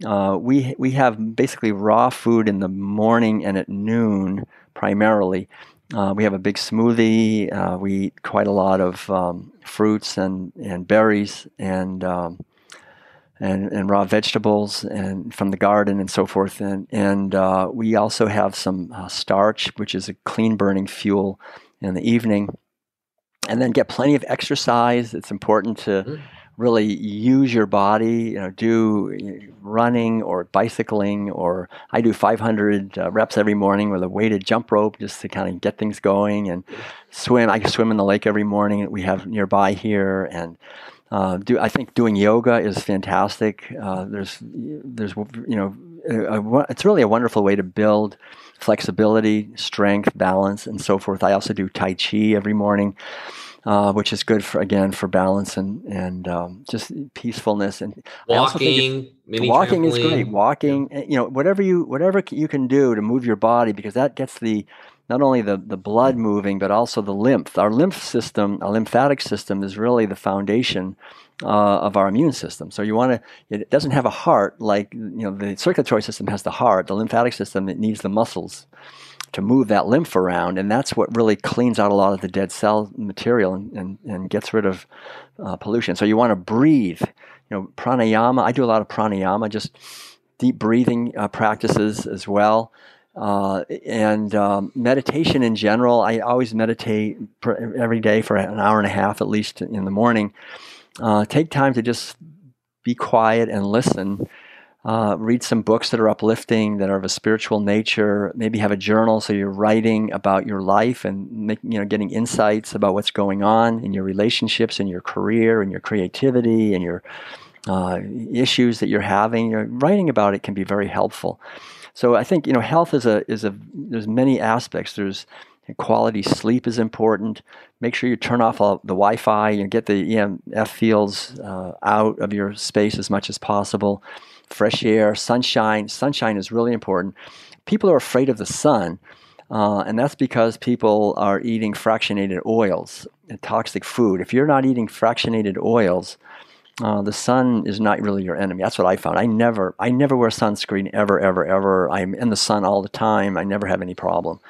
Uh, we we have basically raw food in the morning and at noon primarily. Uh, we have a big smoothie. Uh, we eat quite a lot of um, fruits and, and berries and um, and, and raw vegetables and from the garden and so forth. And, and uh, we also have some uh, starch, which is a clean burning fuel in the evening. And then get plenty of exercise. It's important to Mm. really use your body. You know, do running or bicycling, or I do 500 uh, reps every morning with a weighted jump rope just to kind of get things going. And swim. I swim in the lake every morning that we have nearby here, and uh, do I think doing yoga is fantastic. Uh, there's there's you know a, a, it's really a wonderful way to build flexibility, strength, balance, and so forth. I also do Tai Chi every morning, uh, which is good for again for balance and and um, just peacefulness. And I also think it's- Walking, walking is great. Walking, eh, you know, whatever you whatever you can do to move your body because that gets the not only the, the blood moving but also the lymph. Our lymph system, our lymphatic system, is really the foundation uh, of our immune system. So you want to. It doesn't have a heart like you know the circulatory system has the heart. The lymphatic system it needs the muscles to move that lymph around, and that's what really cleans out a lot of the dead cell material and, and, and gets rid of uh, pollution. So you want to breathe. You know, pranayama. I do a lot of pranayama, just deep breathing uh, practices as well. Uh, and um, meditation in general, I always meditate every day for an hour and a half at least in the morning. Uh, take time to just be quiet and listen. Uh, read some books that are uplifting, that are of a spiritual nature. Maybe have a journal so you're writing about your life and make, you know getting insights about what's going on in your relationships, in your career, in your creativity, and your uh, issues that you're having. You know, writing about it can be very helpful. So I think you know health is a is a there's many aspects. There's quality sleep is important. Make sure you turn off all the Wi-Fi and get the EMF fields uh, out of your space as much as possible. Fresh air, sunshine. Sunshine is really important. People are afraid of the sun, uh, and that's because people are eating fractionated oils and toxic food. If you're not eating fractionated oils, uh, the sun is not really your enemy. That's what I found. I never, I never wear sunscreen ever, ever, ever. I'm in the sun all the time. I never have any problem.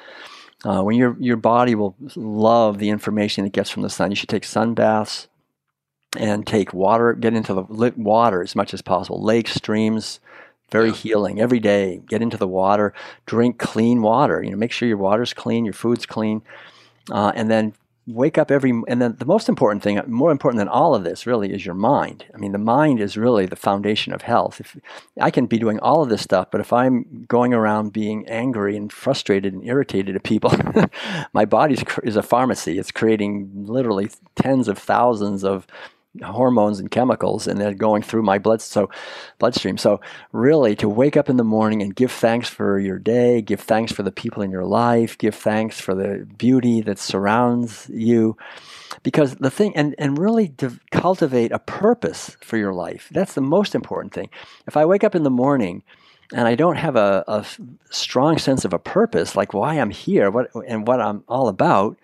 Uh, when your your body will love the information it gets from the sun, you should take sun baths and take water. Get into the lit water as much as possible. Lakes, streams, very Yeah. healing every day. Get into the water. Drink clean water. You know, make sure your water's clean, your food's clean, uh, and then wake up every and then the most important thing more important than all of this really is your mind. I mean the mind is really the foundation of health. If i can be doing all of this stuff but if i'm going around being angry and frustrated and irritated at people my body is a pharmacy. It's creating literally tens of thousands of hormones and chemicals and they're going through my blood so bloodstream so really to wake up in the morning and give thanks for your day give thanks for the people in your life give thanks for the beauty that surrounds you because the thing and, and really to cultivate a purpose for your life that's the most important thing if i wake up in the morning and I don't have a, a strong sense of a purpose, like why I'm here, what and what I'm all about.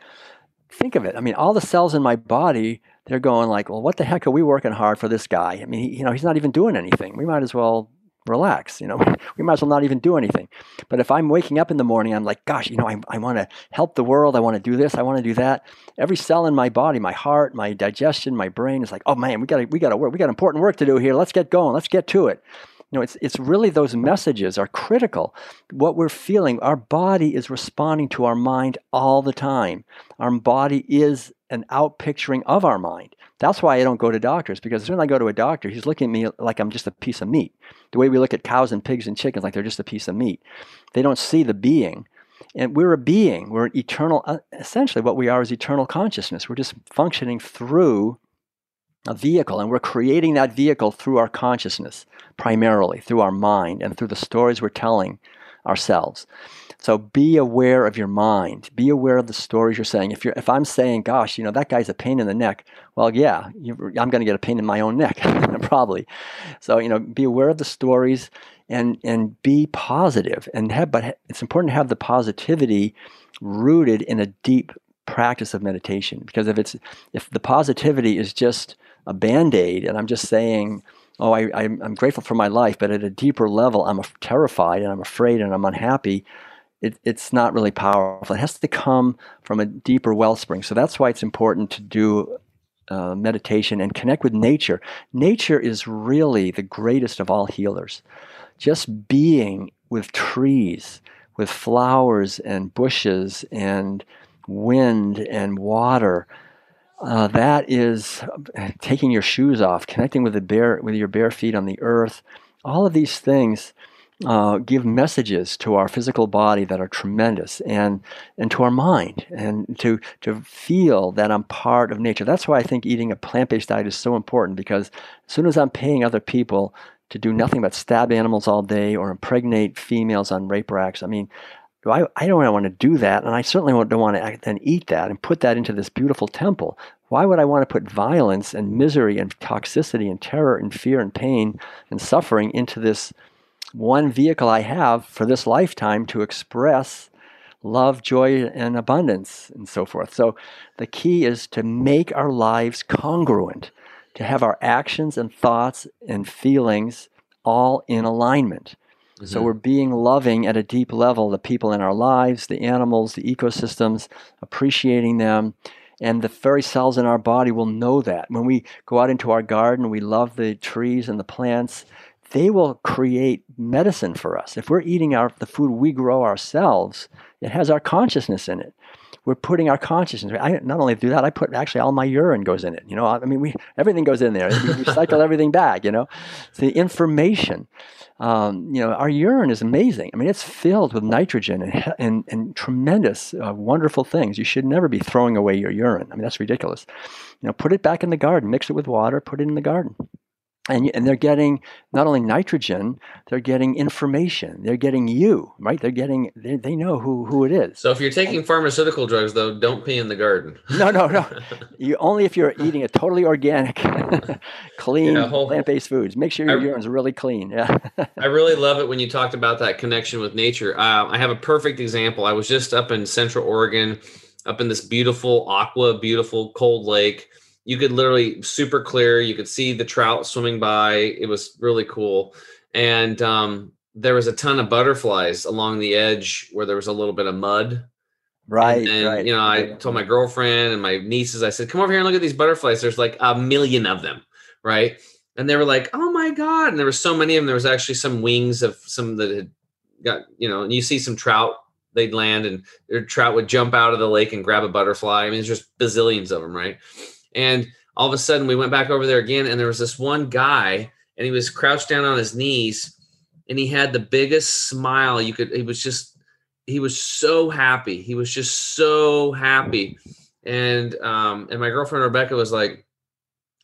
Think of it. I mean, all the cells in my body, they're going like, well, what the heck are we working hard for this guy? I mean, he, you know, he's not even doing anything. We might as well relax. You know, we might as well not even do anything. But if I'm waking up in the morning, I'm like, gosh, you know, I, I want to help the world. I want to do this. I want to do that. Every cell in my body, my heart, my digestion, my brain is like, oh man, we got we got to work. We got important work to do here. Let's get going. Let's get to it. You know, it's it's really those messages are critical. What we're feeling, our body is responding to our mind all the time. Our body is an outpicturing of our mind. That's why I don't go to doctors because as I go to a doctor, he's looking at me like I'm just a piece of meat. The way we look at cows and pigs and chickens, like they're just a piece of meat. They don't see the being. And we're a being. We're an eternal, uh, essentially, what we are is eternal consciousness. We're just functioning through a vehicle, and we're creating that vehicle through our consciousness, primarily through our mind and through the stories we're telling ourselves. So be aware of your mind. Be aware of the stories you're saying. If you're, if I'm saying, "Gosh, you know that guy's a pain in the neck," well, yeah, I'm going to get a pain in my own neck, probably. So you know, be aware of the stories and and be positive. And have, but it's important to have the positivity rooted in a deep practice of meditation. Because if it's if the positivity is just a band aid, and I'm just saying, oh, I, I'm grateful for my life, but at a deeper level, I'm terrified and I'm afraid and I'm unhappy. It, it's not really powerful. It has to come from a deeper wellspring. So that's why it's important to do uh, meditation and connect with nature. Nature is really the greatest of all healers. Just being with trees, with flowers and bushes and wind and water, uh, that is taking your shoes off, connecting with the bare with your bare feet on the earth. All of these things uh, give messages to our physical body that are tremendous, and and to our mind, and to to feel that I'm part of nature. That's why I think eating a plant-based diet is so important because as soon as I'm paying other people to do nothing but stab animals all day or impregnate females on rape racks, I mean, I, I don't want to do that, and I certainly don't want to then eat that and put that into this beautiful temple. Why would I want to put violence and misery and toxicity and terror and fear and pain and suffering into this one vehicle I have for this lifetime to express love, joy, and abundance, and so forth? So the key is to make our lives congruent, to have our actions and thoughts and feelings all in alignment. Mm-hmm. So we're being loving at a deep level, the people in our lives, the animals, the ecosystems, appreciating them. And the very cells in our body will know that. When we go out into our garden, we love the trees and the plants. They will create medicine for us. If we're eating our, the food we grow ourselves, it has our consciousness in it we're putting our consciousness. I not only do that, I put actually all my urine goes in it. You know, I mean, we everything goes in there. We recycle everything back. You know, the information. Um, you know, our urine is amazing. I mean, it's filled with nitrogen and and, and tremendous, uh, wonderful things. You should never be throwing away your urine. I mean, that's ridiculous. You know, put it back in the garden, mix it with water, put it in the garden and, and they're getting not only nitrogen they're getting information. They're getting you right? They're getting they, they know who who it is. So if you're taking pharmaceutical drugs though don't pee in the garden. No no no. You only if you're eating a totally organic clean yeah, whole, plant-based foods make sure your I, urine's really clean yeah. I really love it when you talked about that connection with nature. Uh, i have a perfect example. I was just up in central oregon up in this beautiful aqua beautiful cold lake you could literally super clear. You could see the trout swimming by. It was really cool. And um, there was a ton of butterflies along the edge where there was a little bit of mud. Right. And, and right. you know, I told my girlfriend and my nieces, I said, come over here and look at these butterflies. There's like a million of them. Right. And they were like, oh my God. And there were so many of them. There was actually some wings of some that had got, you know, and you see some trout, they'd land and their trout would jump out of the lake and grab a butterfly. I mean, there's just bazillions of them. Right. And all of a sudden, we went back over there again, and there was this one guy, and he was crouched down on his knees, and he had the biggest smile you could. He was just, he was so happy. He was just so happy. And um, and my girlfriend Rebecca was like,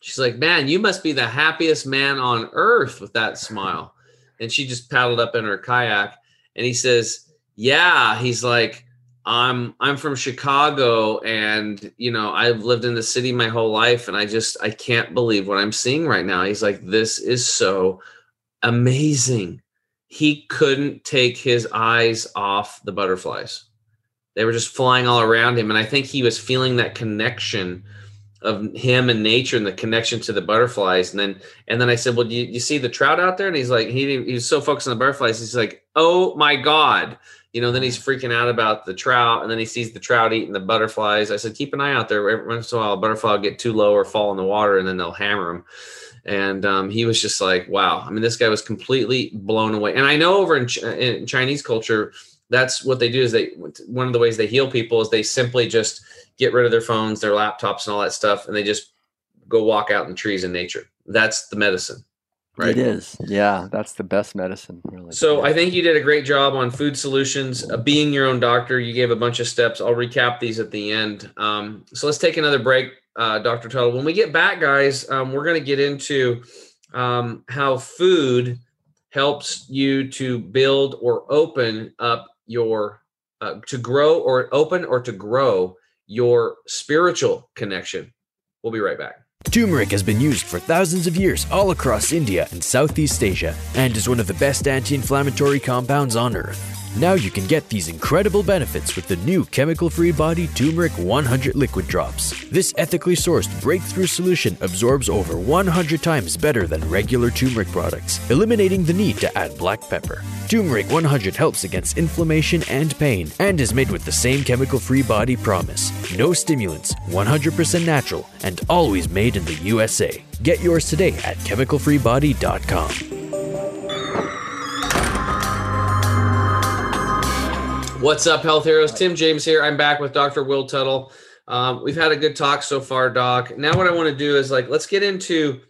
she's like, man, you must be the happiest man on earth with that smile. And she just paddled up in her kayak, and he says, yeah, he's like I'm I'm from Chicago and you know I've lived in the city my whole life and I just I can't believe what I'm seeing right now. He's like this is so amazing. He couldn't take his eyes off the butterflies. They were just flying all around him and I think he was feeling that connection of him and nature and the connection to the butterflies. And then and then I said, "Well, do you, you see the trout out there?" And he's like, he he was so focused on the butterflies. He's like, "Oh my god." You know, then he's freaking out about the trout, and then he sees the trout eating the butterflies. I said, keep an eye out there. Every once in a while, a butterfly will get too low or fall in the water, and then they'll hammer him. And um, he was just like, wow. I mean, this guy was completely blown away. And I know over in, Ch- in Chinese culture, that's what they do. Is they one of the ways they heal people is they simply just get rid of their phones, their laptops, and all that stuff, and they just go walk out in trees in nature. That's the medicine. Right. It is. Yeah, that's the best medicine, really. So yeah. I think you did a great job on food solutions, uh, being your own doctor. You gave a bunch of steps. I'll recap these at the end. Um, so let's take another break, uh, Dr. Tuttle. When we get back, guys, um, we're going to get into um, how food helps you to build or open up your, uh, to grow or open or to grow your spiritual connection. We'll be right back. Turmeric has been used for thousands of years all across India and Southeast Asia and is one of the best anti inflammatory compounds on earth. Now you can get these incredible benefits with the new chemical free body Turmeric 100 liquid drops. This ethically sourced breakthrough solution absorbs over 100 times better than regular turmeric products, eliminating the need to add black pepper. Turmeric 100 helps against inflammation and pain and is made with the same chemical free body promise. No stimulants, 100% natural, and always made in the USA. Get yours today at chemicalfreebody.com. What's up, health heroes? Tim James here. I'm back with Dr. Will Tuttle. Um, we've had a good talk so far, Doc. Now, what I want to do is like, let's get into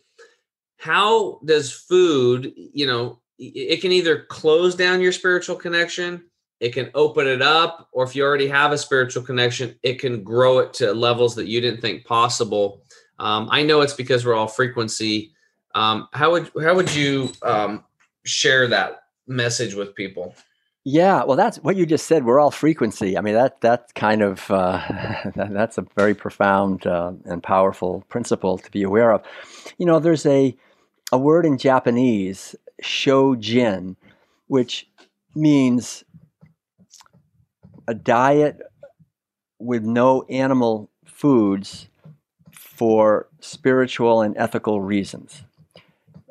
how does food, you know, it can either close down your spiritual connection, it can open it up, or if you already have a spiritual connection, it can grow it to levels that you didn't think possible. Um, I know it's because we're all frequency. Um, how would how would you um, share that message with people? Yeah, well, that's what you just said. We're all frequency. I mean, that that's kind of uh, that, that's a very profound uh, and powerful principle to be aware of. You know, there's a a word in Japanese, shojin, which means a diet with no animal foods for spiritual and ethical reasons.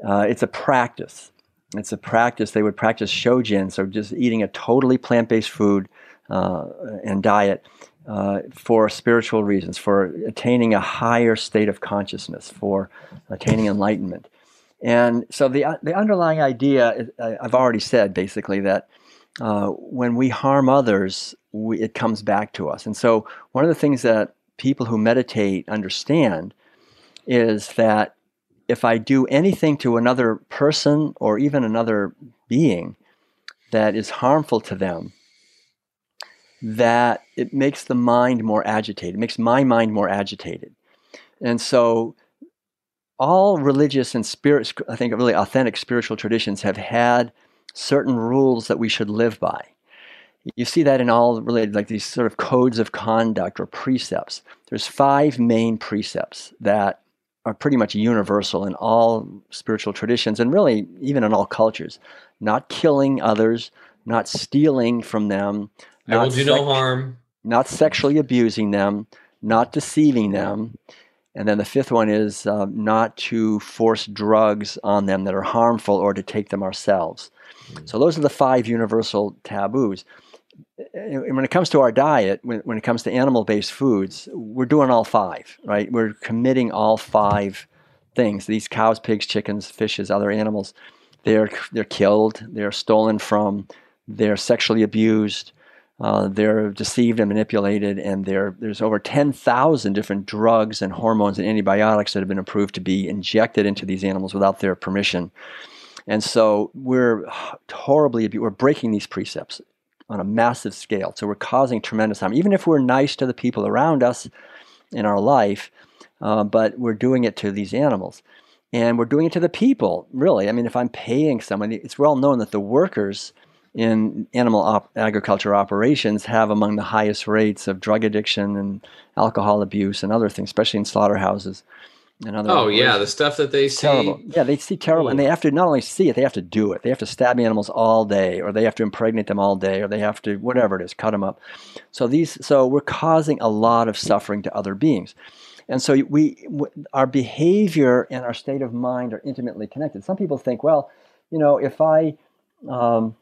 Uh, it's a practice it's a practice. They would practice shojin, so just eating a totally plant based food uh, and diet uh, for spiritual reasons, for attaining a higher state of consciousness, for attaining enlightenment. And so the, the underlying idea, I've already said basically that uh, when we harm others, we, it comes back to us. And so one of the things that people who meditate understand is that if I do anything to another person or even another being that is harmful to them, that it makes the mind more agitated, it makes my mind more agitated. And so all religious and spirit, I think really authentic spiritual traditions have had certain rules that we should live by. You see that in all related, like these sort of codes of conduct or precepts. There's five main precepts that are pretty much universal in all spiritual traditions and really even in all cultures. Not killing others, not stealing from them. I will do no harm. Not sexually abusing them, not deceiving them. And then the fifth one is uh, not to force drugs on them that are harmful or to take them ourselves. Mm-hmm. So those are the five universal taboos when it comes to our diet, when, when it comes to animal based foods, we're doing all five, right? We're committing all five things. These cows, pigs, chickens, fishes, other animals, they're, they're killed, they're stolen from, they're sexually abused, uh, they're deceived and manipulated, and there's over 10,000 different drugs and hormones and antibiotics that have been approved to be injected into these animals without their permission. And so we're horribly, we're breaking these precepts on a massive scale. So we're causing tremendous harm, even if we're nice to the people around us in our life, uh, but we're doing it to these animals. And we're doing it to the people, really. I mean, if I'm paying someone, it's well known that the workers in animal op- agriculture operations have among the highest rates of drug addiction and alcohol abuse and other things, especially in slaughterhouses Oh yeah, the stuff that they see. Terrible. Yeah, they see terrible, Ooh. and they have to not only see it, they have to do it. They have to stab animals all day, or they have to impregnate them all day, or they have to whatever it is, cut them up. So these, so we're causing a lot of suffering to other beings, And so we, w- our behavior and our state of mind are intimately connected. Some people think, well, you know, if I, um,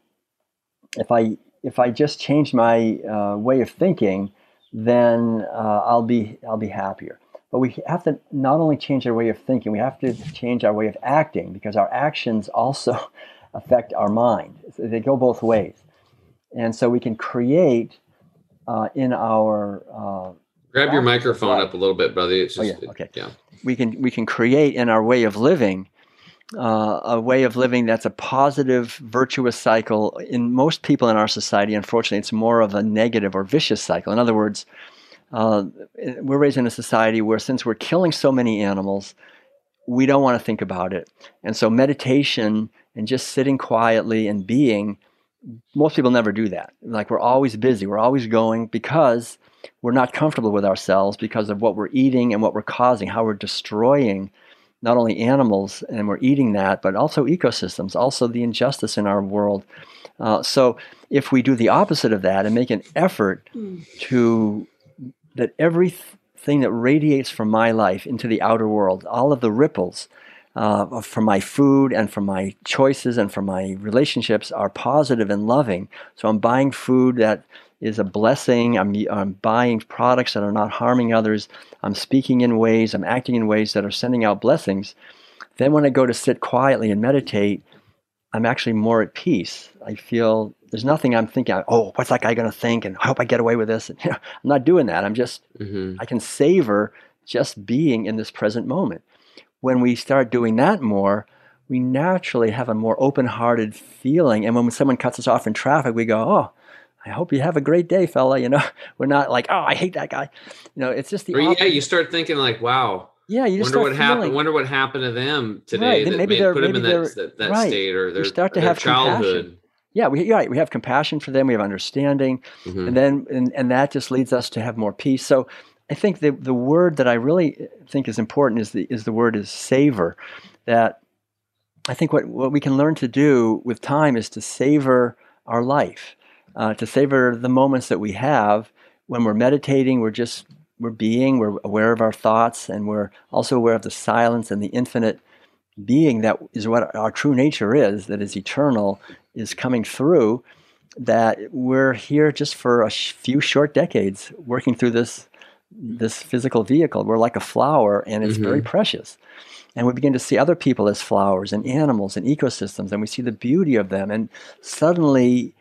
if I, if I just change my uh, way of thinking, then uh, I'll be, I'll be happier. But we have to not only change our way of thinking, we have to change our way of acting because our actions also affect our mind. They go both ways. And so we can create uh, in our uh, Grab your microphone up a little bit, brother. It's Oh, just, yeah, okay. yeah. we can we can create in our way of living uh, a way of living that's a positive, virtuous cycle. In most people in our society, unfortunately, it's more of a negative or vicious cycle. In other words, uh, we're raised in a society where since we're killing so many animals, we don't want to think about it, and so meditation and just sitting quietly and being. Most people never do that. Like we're always busy, we're always going because we're not comfortable with ourselves because of what we're eating and what we're causing, how we're destroying not only animals and we're eating that, but also ecosystems, also the injustice in our world. Uh, so if we do the opposite of that and make an effort to that everything that radiates from my life into the outer world, all of the ripples uh, from my food and from my choices and from my relationships are positive and loving. So I'm buying food that is a blessing. I'm, I'm buying products that are not harming others. I'm speaking in ways, I'm acting in ways that are sending out blessings. Then when I go to sit quietly and meditate, I'm actually more at peace. I feel there's nothing I'm thinking, oh, what's that guy going to think? And I hope I get away with this. And, you know, I'm not doing that. I'm just, hmm I can savor just being in this present moment. When we start doing that more, we naturally have a more open hearted feeling. And when someone cuts us off in traffic, we go, oh, I hope you have a great day, fella. You know, we're not like, oh, I hate that guy. You know, it's just the Or yeah, you start thinking like, wow, yeah, you just wonder what happened. feeling- Wonder what happened to them today Right, that maybe made, they're- put them in that, that, that right. state or their, start to their have compassion. childhood. Yeah, we, right. We have compassion for them. We have understanding. Mhm. and then and, and that just leads us to have more peace so i think the, the word that i really think is important is the is the word is savor that i think what, what we can learn to do with time is to savor our life uh, to savor the moments that we have when we're meditating we're just we're being we're aware of our thoughts and we're also aware of the silence and the infinite being that is what our true nature is that is eternal is coming through that we're here just for a few short decades working through this this physical vehicle. We're like a flower and it's very mm-hmm. precious. And we begin to see other people as flowers and animals and ecosystems and we see the beauty of them. And suddenly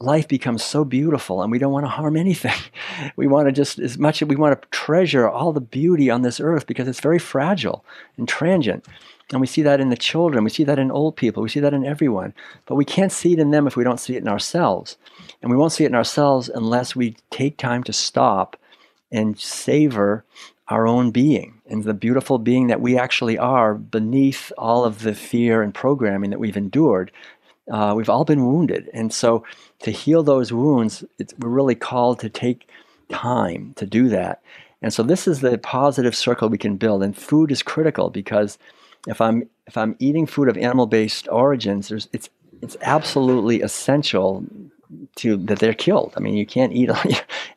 life becomes so beautiful and we don't want to harm anything. We want to just as much as we want to treasure all the beauty on this earth because it's very fragile and transient. And we see that in the children we see that in old people we see that in everyone. But we can't see it in them if we don't see it in ourselves. And we won't see it in ourselves unless we take time to stop and savor our own being and the beautiful being that we actually are beneath all of the fear and programming that we've endured uh, we've all been wounded. And so to heal those wounds we're really called to take time to do that. And so this is the positive circle we can build and food is critical because if i'm if i'm eating food of animal based origins there's it's it's absolutely essential to that they're killed. I mean you can't eat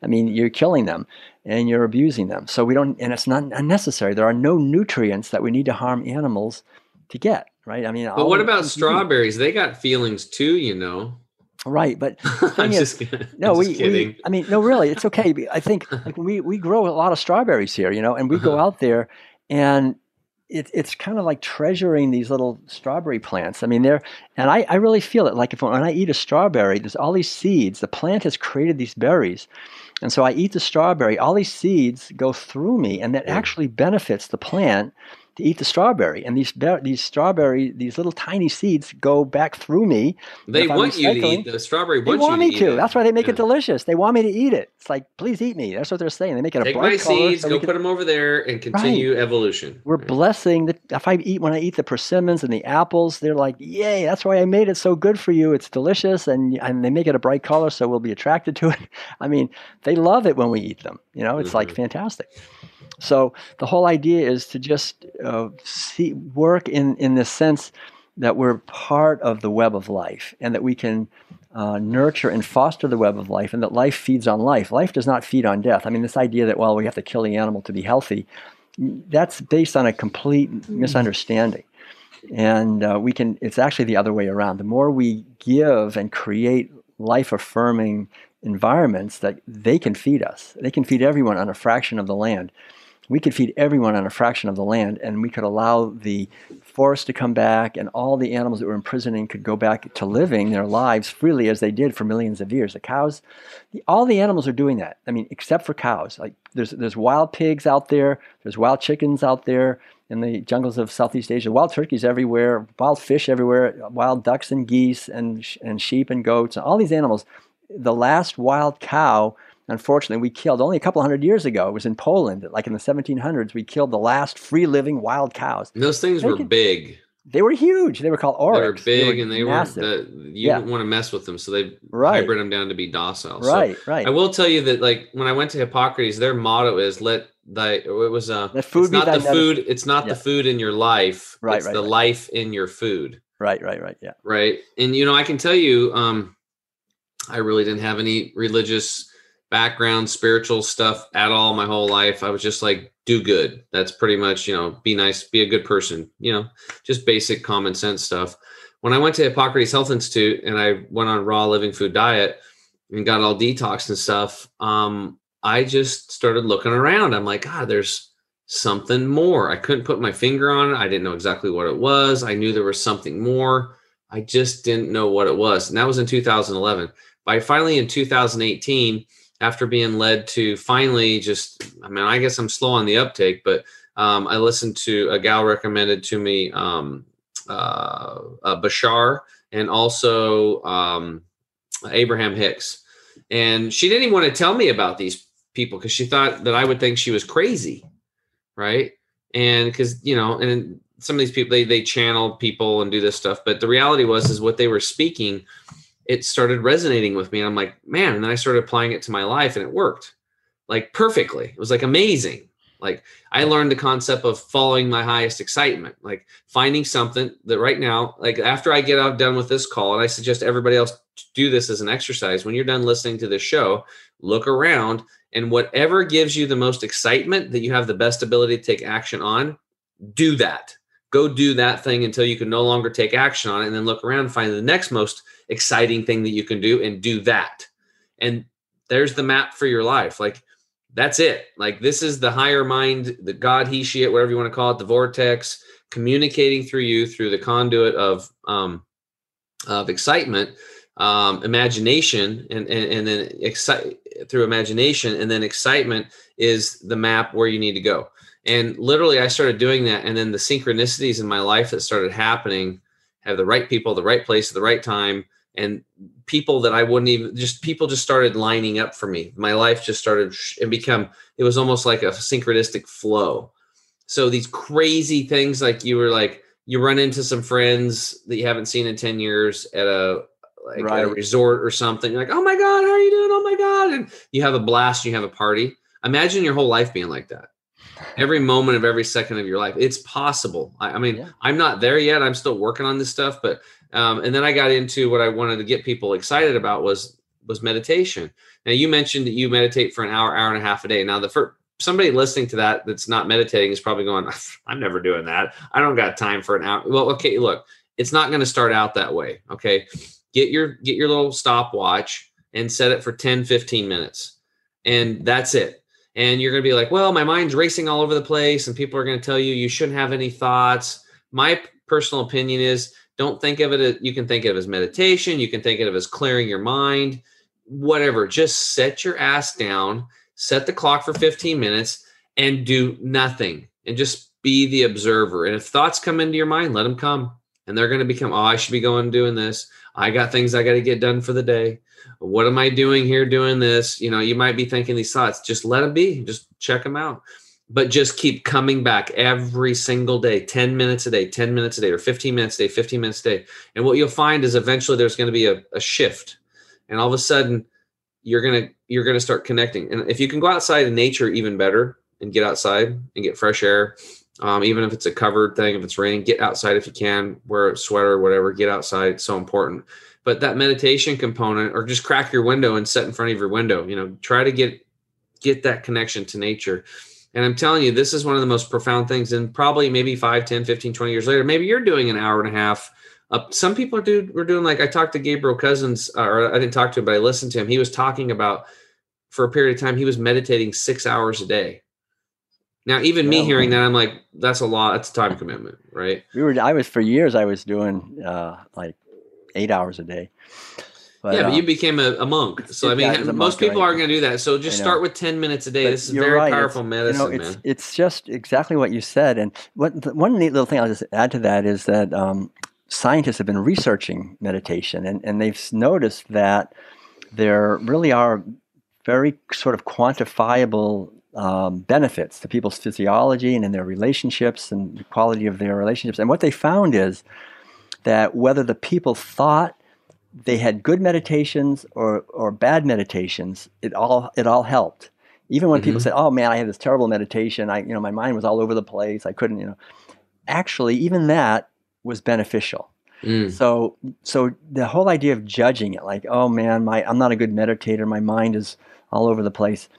i mean you're killing them and you're abusing them. So we don't and it's not unnecessary. There are no nutrients that we need to harm animals to get right i mean But all what about strawberries? They got feelings too, you know. right but I'm is- just, kidding. no, I'm we, just kidding. we, I mean, no, really, it's okay. I think like we we grow a lot of strawberries here, you know, and we go Uh-huh. out there, and it, it's kind of like treasuring these little strawberry plants. I mean, they're and I, I really feel it. Like if when I eat a strawberry, there's all these seeds. The plant has created these berries, and so I eat the strawberry. All these seeds go through me, and that actually benefits the plant to eat the strawberry. And these these strawberry these little tiny seeds go back through me, they want you to eat the strawberry. they want you me to. That's why they make Yeah. it delicious. They want me to eat it. It's like, please eat me. That's what they're saying. They make it a bright my color. seeds, so go can- put them over there, and continue evolution. we're Right. blessing the if I eat when I eat the persimmons and the apples, they're like, yay, that's why I made it so good for you. It's delicious and and they make it a bright color so we'll be attracted to it. I mean, they love it when we eat them. You know, it's like Mhm. fantastic. So the whole idea is to just uh, see work in in the sense that we're part of the web of life and that we can uh, nurture and foster the web of life and that life feeds on life. Life does not feed on death. I mean, this idea that, well, we have to kill the animal to be healthy, that's based on a complete misunderstanding. And uh, we can, it's actually the other way around. The more we give and create life affirming environments that they can feed us, they can feed everyone on a fraction of the land. We could feed everyone on a fraction of the land, and we could allow the forest to come back, and all the animals that were imprisoning could go back to living their lives freely as they did for millions of years. The cows, the, all the animals are doing that. I mean, except for cows. Like there's there's wild pigs out there, there's wild chickens out there, in the jungles of Southeast Asia. Wild turkeys everywhere, wild fish everywhere, wild ducks and geese and, and sheep and goats, and all these animals. The last wild cow, unfortunately, we killed only a couple hundred years ago. It was in Poland, like in the 1700s. We killed the last free living wild cows. those things they were could, big. They were huge. They were called aurochs. They were big they were and they massive. were the, you yeah. didn't want to mess with them, so they right. hybrid them down to be docile. Right, so right. I will tell you that, like when I went to Hippocrates, their motto is "Let thy." It was uh, the food. It's not the food. It's not yeah. the food in your life. Right, it's right. The right. life in your food. Right, right, right. Yeah. Right, and you know, I can tell you, um, I really didn't have any religious background, spiritual stuff at all my whole life. I was just like, do good. That's pretty much, you know, be nice, be a good person, you know, just basic common sense stuff. When I went to Hippocrates Health Institute and I went on raw living food diet and got all detox and stuff, um, I just started looking around. I'm like, God, there's something more. I couldn't put my finger on it. I didn't know exactly what it was. I knew there was something more. I just didn't know what it was. And that was in 2011. By finally in 2018, after being led to finally just, I mean, I guess I'm slow on the uptake, but um, I listened to a gal recommended to me um, uh, uh, Bashar and also um, Abraham Hicks. And she didn't even want to tell me about these people because she thought that I would think she was crazy. Right. And because, you know, and some of these people, they, they channel people and do this stuff. But the reality was, is what they were speaking it started resonating with me. And I'm like, man, and then I started applying it to my life and it worked like perfectly. It was like amazing. Like I learned the concept of following my highest excitement, like finding something that right now, like after I get out done with this call, and I suggest everybody else do this as an exercise. When you're done listening to this show, look around and whatever gives you the most excitement that you have the best ability to take action on, do that. Go do that thing until you can no longer take action on it, and then look around and find the next most exciting thing that you can do and do that. And there's the map for your life. Like that's it. Like this is the higher mind, the God, he, she, it, whatever you want to call it, the vortex communicating through you through the conduit of um, of excitement, um, imagination, and, and and then excite through imagination, and then excitement is the map where you need to go. And literally, I started doing that, and then the synchronicities in my life that started happening have the right people, the right place, at the right time, and people that I wouldn't even just people just started lining up for me. My life just started and become it was almost like a synchronistic flow. So these crazy things like you were like you run into some friends that you haven't seen in 10 years at a like right. at a resort or something. You're like, oh my God, how are you doing? Oh my God. And you have a blast, you have a party. Imagine your whole life being like that. Every moment of every second of your life. It's possible. I, I mean, yeah. I'm not there yet. I'm still working on this stuff, but um, and then I got into what I wanted to get people excited about was was meditation. Now you mentioned that you meditate for an hour, hour and a half a day. Now the first somebody listening to that that's not meditating is probably going, I'm never doing that. I don't got time for an hour. Well, okay, look, it's not going to start out that way. Okay. Get your get your little stopwatch and set it for 10, 15 minutes. And that's it. And you're going to be like, well, my mind's racing all over the place, and people are going to tell you you shouldn't have any thoughts. My personal opinion is don't think of it as you can think of it as meditation, you can think of it as clearing your mind, whatever. Just set your ass down, set the clock for 15 minutes, and do nothing and just be the observer. And if thoughts come into your mind, let them come. And they're going to become, oh, I should be going doing this. I got things I got to get done for the day. What am I doing here doing this? You know, you might be thinking these thoughts. Just let them be. Just check them out but just keep coming back every single day 10 minutes a day 10 minutes a day or 15 minutes a day 15 minutes a day. And what you'll find is eventually there's going to be a, a shift. And all of a sudden you're going to you're going to start connecting. And if you can go outside in nature even better and get outside and get fresh air um, even if it's a covered thing if it's raining get outside if you can wear a sweater or whatever get outside it's so important. But that meditation component or just crack your window and set in front of your window you know try to get get that connection to nature And I'm telling you, this is one of the most profound things. And probably maybe 5, 10, 15, 20 years later, maybe you're doing an hour and a half. Uh, some people are doing, we're doing like I talked to Gabriel Cousens, or I didn't talk to him, but I listened to him. He was talking about for a period of time, he was meditating six hours a day. Now, even me Yeah. hearing that, I'm like, that's a lot. That's a time commitment, right? We were. I was for years. I was doing uh, like eight hours a day. But, yeah, but uh, you became a, a monk. So I mean, most monk, people right. aren't going to do that. So just start with 10 minutes a day. But This is very right, it's- powerful medicine, you know, it's, man. It's just exactly what you said. And what the, one neat little thing I'll just add to that is that um, scientists have been researching meditation, and, and they've noticed that there really are very sort of quantifiable um, benefits to people's physiology and in their relationships and the quality of their relationships. And what they found is that whether the people thought they had good meditations or, or bad meditations, it all it all helped. Even when people Mhm. said, "Oh man, I had this terrible meditation. I you know my mind was all over the place. I couldn't you know." Actually, even that was beneficial. Mm. So so the whole idea of judging it, like, "Oh man, my I'm not a good meditator. My mind is all over the place."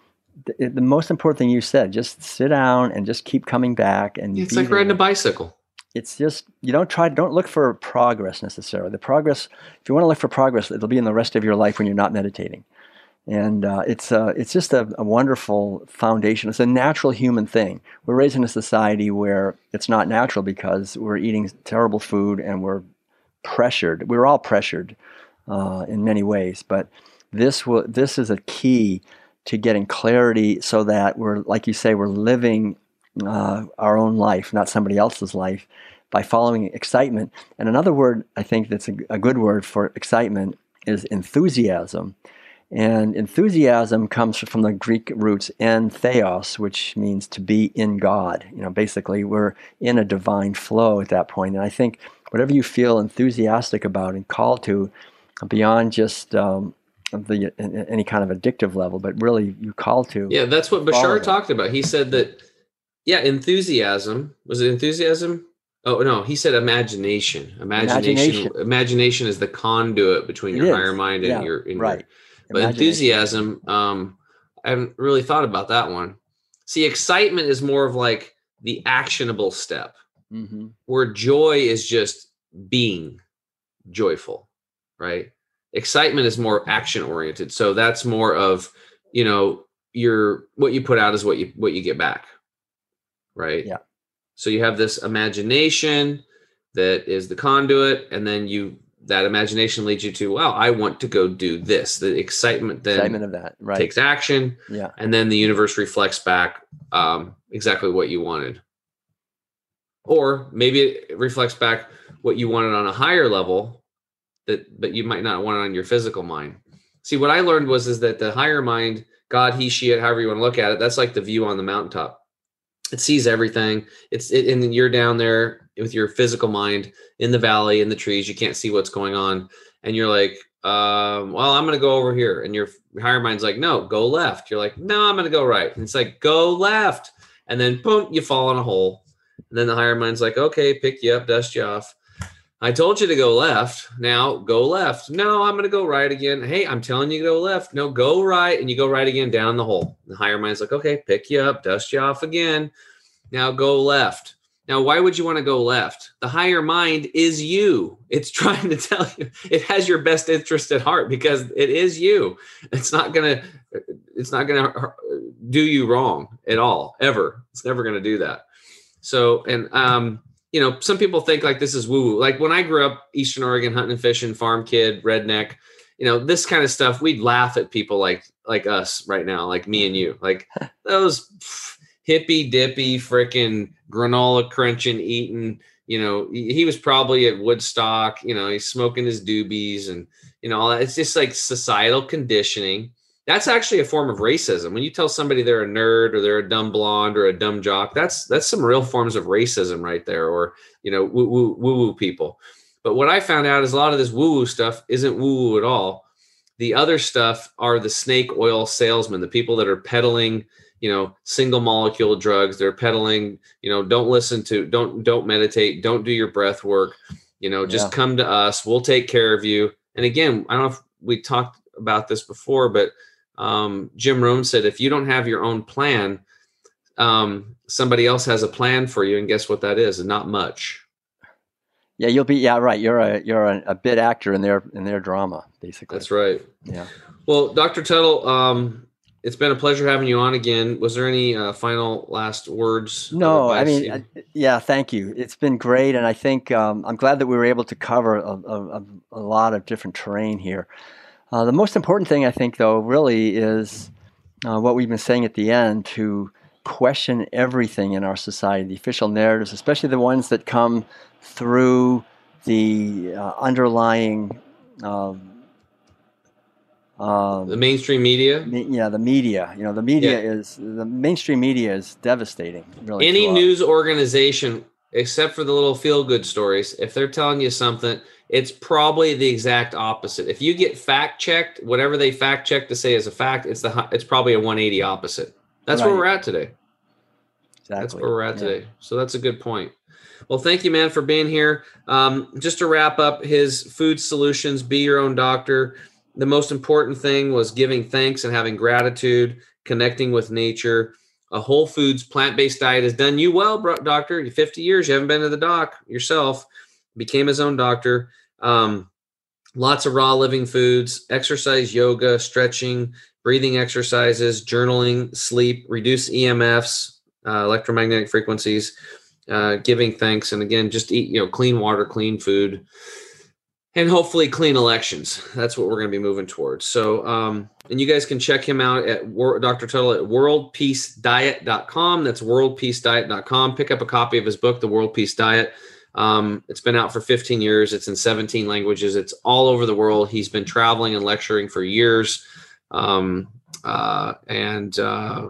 The, the most important thing you said, just sit down and just keep coming back and It's like riding a bicycle. It's just you don't try don't look for progress necessarily. The progress if you want to look for progress it'll be in the rest of your life when you're not meditating. And uh, it's uh, it's just a, a wonderful foundation. It's a natural human thing. We're raised in a society where it's not natural because we're eating terrible food and we're pressured. We're all pressured uh, in many ways but this will this is a key to getting clarity so that we're like you say we're living uh, our own life, not somebody else's life, by following excitement. And another word I think that's a, a good word for excitement is enthusiasm. And enthusiasm comes from the Greek roots en theos, which means to be in God. You know, basically, we're in a divine flow at that point. And I think whatever you feel enthusiastic about and called to, beyond just um, the any kind of addictive level, but really you call to. Yeah, that's what Bashar that. talked about. He said that, yeah, enthusiasm. Was it enthusiasm? Oh no, he said imagination. Imagination. Imagination, Imagination. is the conduit between It your is, higher mind and yeah, your in right. Your, but enthusiasm, um, I haven't really thought about that one. See, excitement is more of like the actionable step, hmm where joy is just being joyful, right? Excitement is more action oriented. So that's more of, you know, your what you put out is what you what you get back. Right? Yeah. So you have this imagination that is the conduit and then you that imagination leads you to, well, I want to go do this. The excitement then Excitement of that, right? takes action yeah. and then the universe reflects back um, exactly what you wanted or maybe it reflects back what you wanted on a higher level that but you might not want it on your physical mind see what i learned was is that the higher mind god he she it however you want to look at it that's like the view on the mountaintop it sees everything. It's it, and you're down there with your physical mind in the valley in the trees you can't see what's going on. And you're like um, well i'm to go over here. And your higher mind's like no go left. You're like no i'm to go right. And it's like go left. And then boom you fall in a hole. And then the higher mind's like okay pick you up dust you off i told you to go left now go left no i'm going to go right again hey i'm telling you to go left no go right and you go right again down the hole the higher mind's like okay pick you up dust you off again now go left now, why would you want to go left? The higher mind is you. It's trying to tell you it has your best interest at heart because it is you. It's not gonna, it's not gonna do you wrong at all ever. It's never gonna do that. So, and um, you know, some people think like this is woo woo. Like when I grew up Eastern Oregon hunting and fishing, farm kid, redneck, you know, this kind of stuff. We'd laugh at people like like us right now, like me and you, mm-hmm. like those. pff, hippy dippy freaking granola crunching eating you know he, he was probably at woodstock you know he's smoking his doobies and you know all that it's just like societal conditioning that's actually a form of racism. When you tell somebody they're a nerd or they're a dumb blonde or a dumb jock that's that's some real forms of racism right there or you know woo woo woo woo people. But what i found out is a lot of this woo woo stuff isn't woo woo at all. The other stuff are the snake oil salesmen the people that are peddling you know single molecule drugs. They're peddling you know don't listen to don't don't meditate don't do your breath work you know just Yeah. come to us. We'll take care of you. And again i don't know if we talked about this before but um, jim rohn said if you don't have your own plan um, somebody else has a plan for you, and guess what that is? Not much. Yeah, you'll be. Yeah, right. You're a you're a, a bit actor in their in their drama, basically. That's right. Yeah. Well, Dr. Tuttle, um, it's been a pleasure having you on again. Was there any uh, final last words? No, I mean, uh, yeah, thank you. It's been great, and I think um, I'm glad that we were able to cover a, a- a lot of different terrain here. Uh, the most important thing, I think, though, really is uh, what we've been saying at the end to question everything in our society, the official narratives, especially the ones that come through the uh, underlying. Um, um, the mainstream media. me- yeah, the media. You know, the media Yeah. is the mainstream media is devastating. Really, Any news organization, except for the little feel good stories, if they're telling you something, it's probably the exact opposite. If you get fact checked, whatever they fact check to say is a fact, it's the it's probably a 180 opposite. That's where we're at today. Exactly. That's where we're at Yeah. today. So that's a good point. Well, thank you, man, for being here. Um, just to wrap up, his food solutions, be your own doctor. The most important thing was giving thanks and having gratitude, connecting with nature. A whole foods plant based diet has done you well, bro, doctor. You 50 years, you haven't been to the doc yourself. Became his own doctor. Um, lots of raw living foods, exercise, yoga, stretching, breathing exercises, journaling, sleep, reduce EMFs, uh, electromagnetic frequencies, uh, giving thanks, and again, just eat you know clean water, clean food, and hopefully clean elections. That's what we're going to be moving towards. So, um, and you guys can check him out at Wor- Dr. Tuttle at worldpeacediet.com. That's worldpeacediet.com. Pick up a copy of his book, The World Peace Diet. Um, it's been out for 15 years. It's in 17 languages. It's all over the world. He's been traveling and lecturing for years. Um, uh, and uh,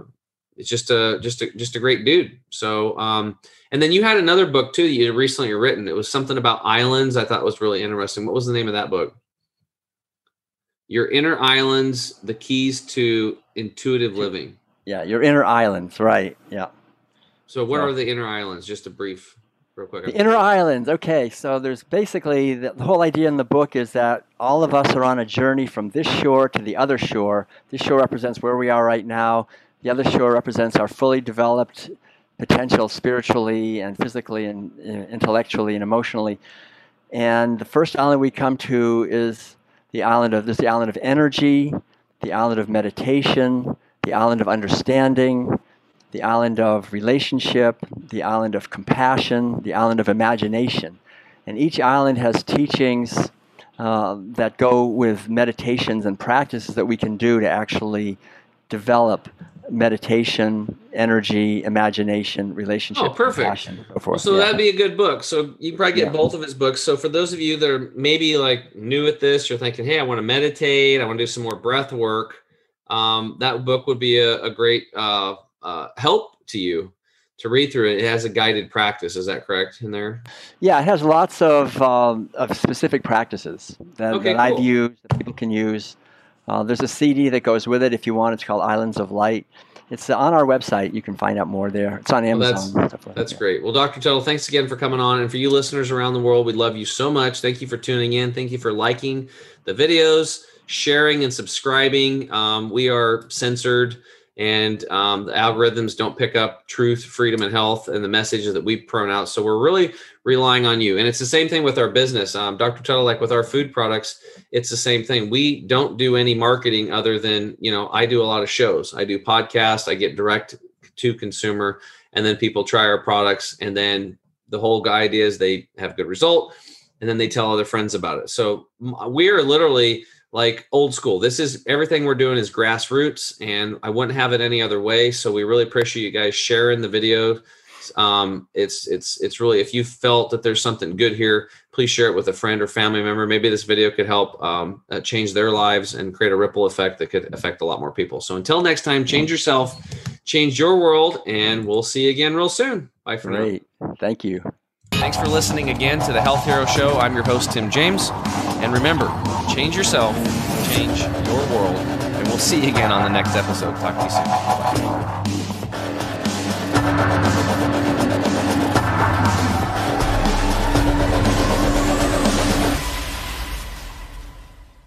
it's just a just a just a great dude. So um, and then you had another book too that you recently written. It was something about islands. I thought was really interesting. What was the name of that book? Your inner islands: the keys to intuitive living. Yeah, your inner islands, right? Yeah. So what Yeah. are the inner islands? Just a brief, real quick. The inner islands. Okay, so there's basically the, the whole idea in the book is that all of us are on a journey from this shore to the other shore. This shore represents where we are right now. The other shore represents our fully developed potential spiritually and physically and uh, intellectually and emotionally. And the first island we come to is the island of there's the island of energy, the island of meditation, the island of understanding, the island of relationship, the island of compassion, the island of imagination. And each island has teachings uh, that go with meditations and practices that we can do to actually develop meditation, energy, imagination, relationship, Oh, perfect. so. So Yeah. that'd be a good book. So you probably get Yeah. both of his books. So for those of you that are maybe like new at this, you're thinking, "Hey, I want to meditate. I want to do some more breath work." Um, that book would be a, a great uh, uh, help to you to read through it. It has a guided practice. Is that correct in there? Yeah, it has lots of, um, of specific practices that, Okay, that I've used, that people can use. Uh, there's a CD that goes with it if you want. It's called Islands of Light. It's uh, on our website. You can find out more there. It's on Well, Amazon. that's- stuff like That's that. great. Well, Dr. Tuttle, thanks again for coming on. And for you listeners around the world, we love you so much. Thank you for tuning in. Thank you for liking the videos, sharing, and subscribing. Um, we are censored, and um, the algorithms don't pick up truth, freedom, and health and the messages that we pronounce. So we're really relying on you. And it's the same thing with our business. Um, Dr. Tuttle, like with our food products, it's the same thing. We don't do any marketing other than, you know, I do a lot of shows. I do podcasts, I get direct to consumer and then people try our products and then the whole idea is they have good result and then they tell other friends about it so we are literally like old school. This is everything we're doing is grassroots and i wouldn't have it any other way. So we really appreciate you guys sharing the video. Um, it's it's it's really if you felt that there's something good here please share it with a friend or family member. Maybe this video could help um, uh, change their lives and create a ripple effect that could affect a lot more people. So until next time change yourself change your world and we'll see you again real soon. Bye for now. Great. Thank you. Thanks for listening again to the Health Hero Show. I'm your host, Tim James. And remember, change yourself, change your world, and we'll see you again on the next episode. Talk to you soon. Bye.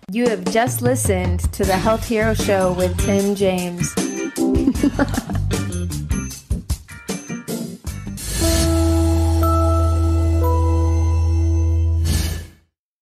You have just listened to the Health Hero Show with Tim James.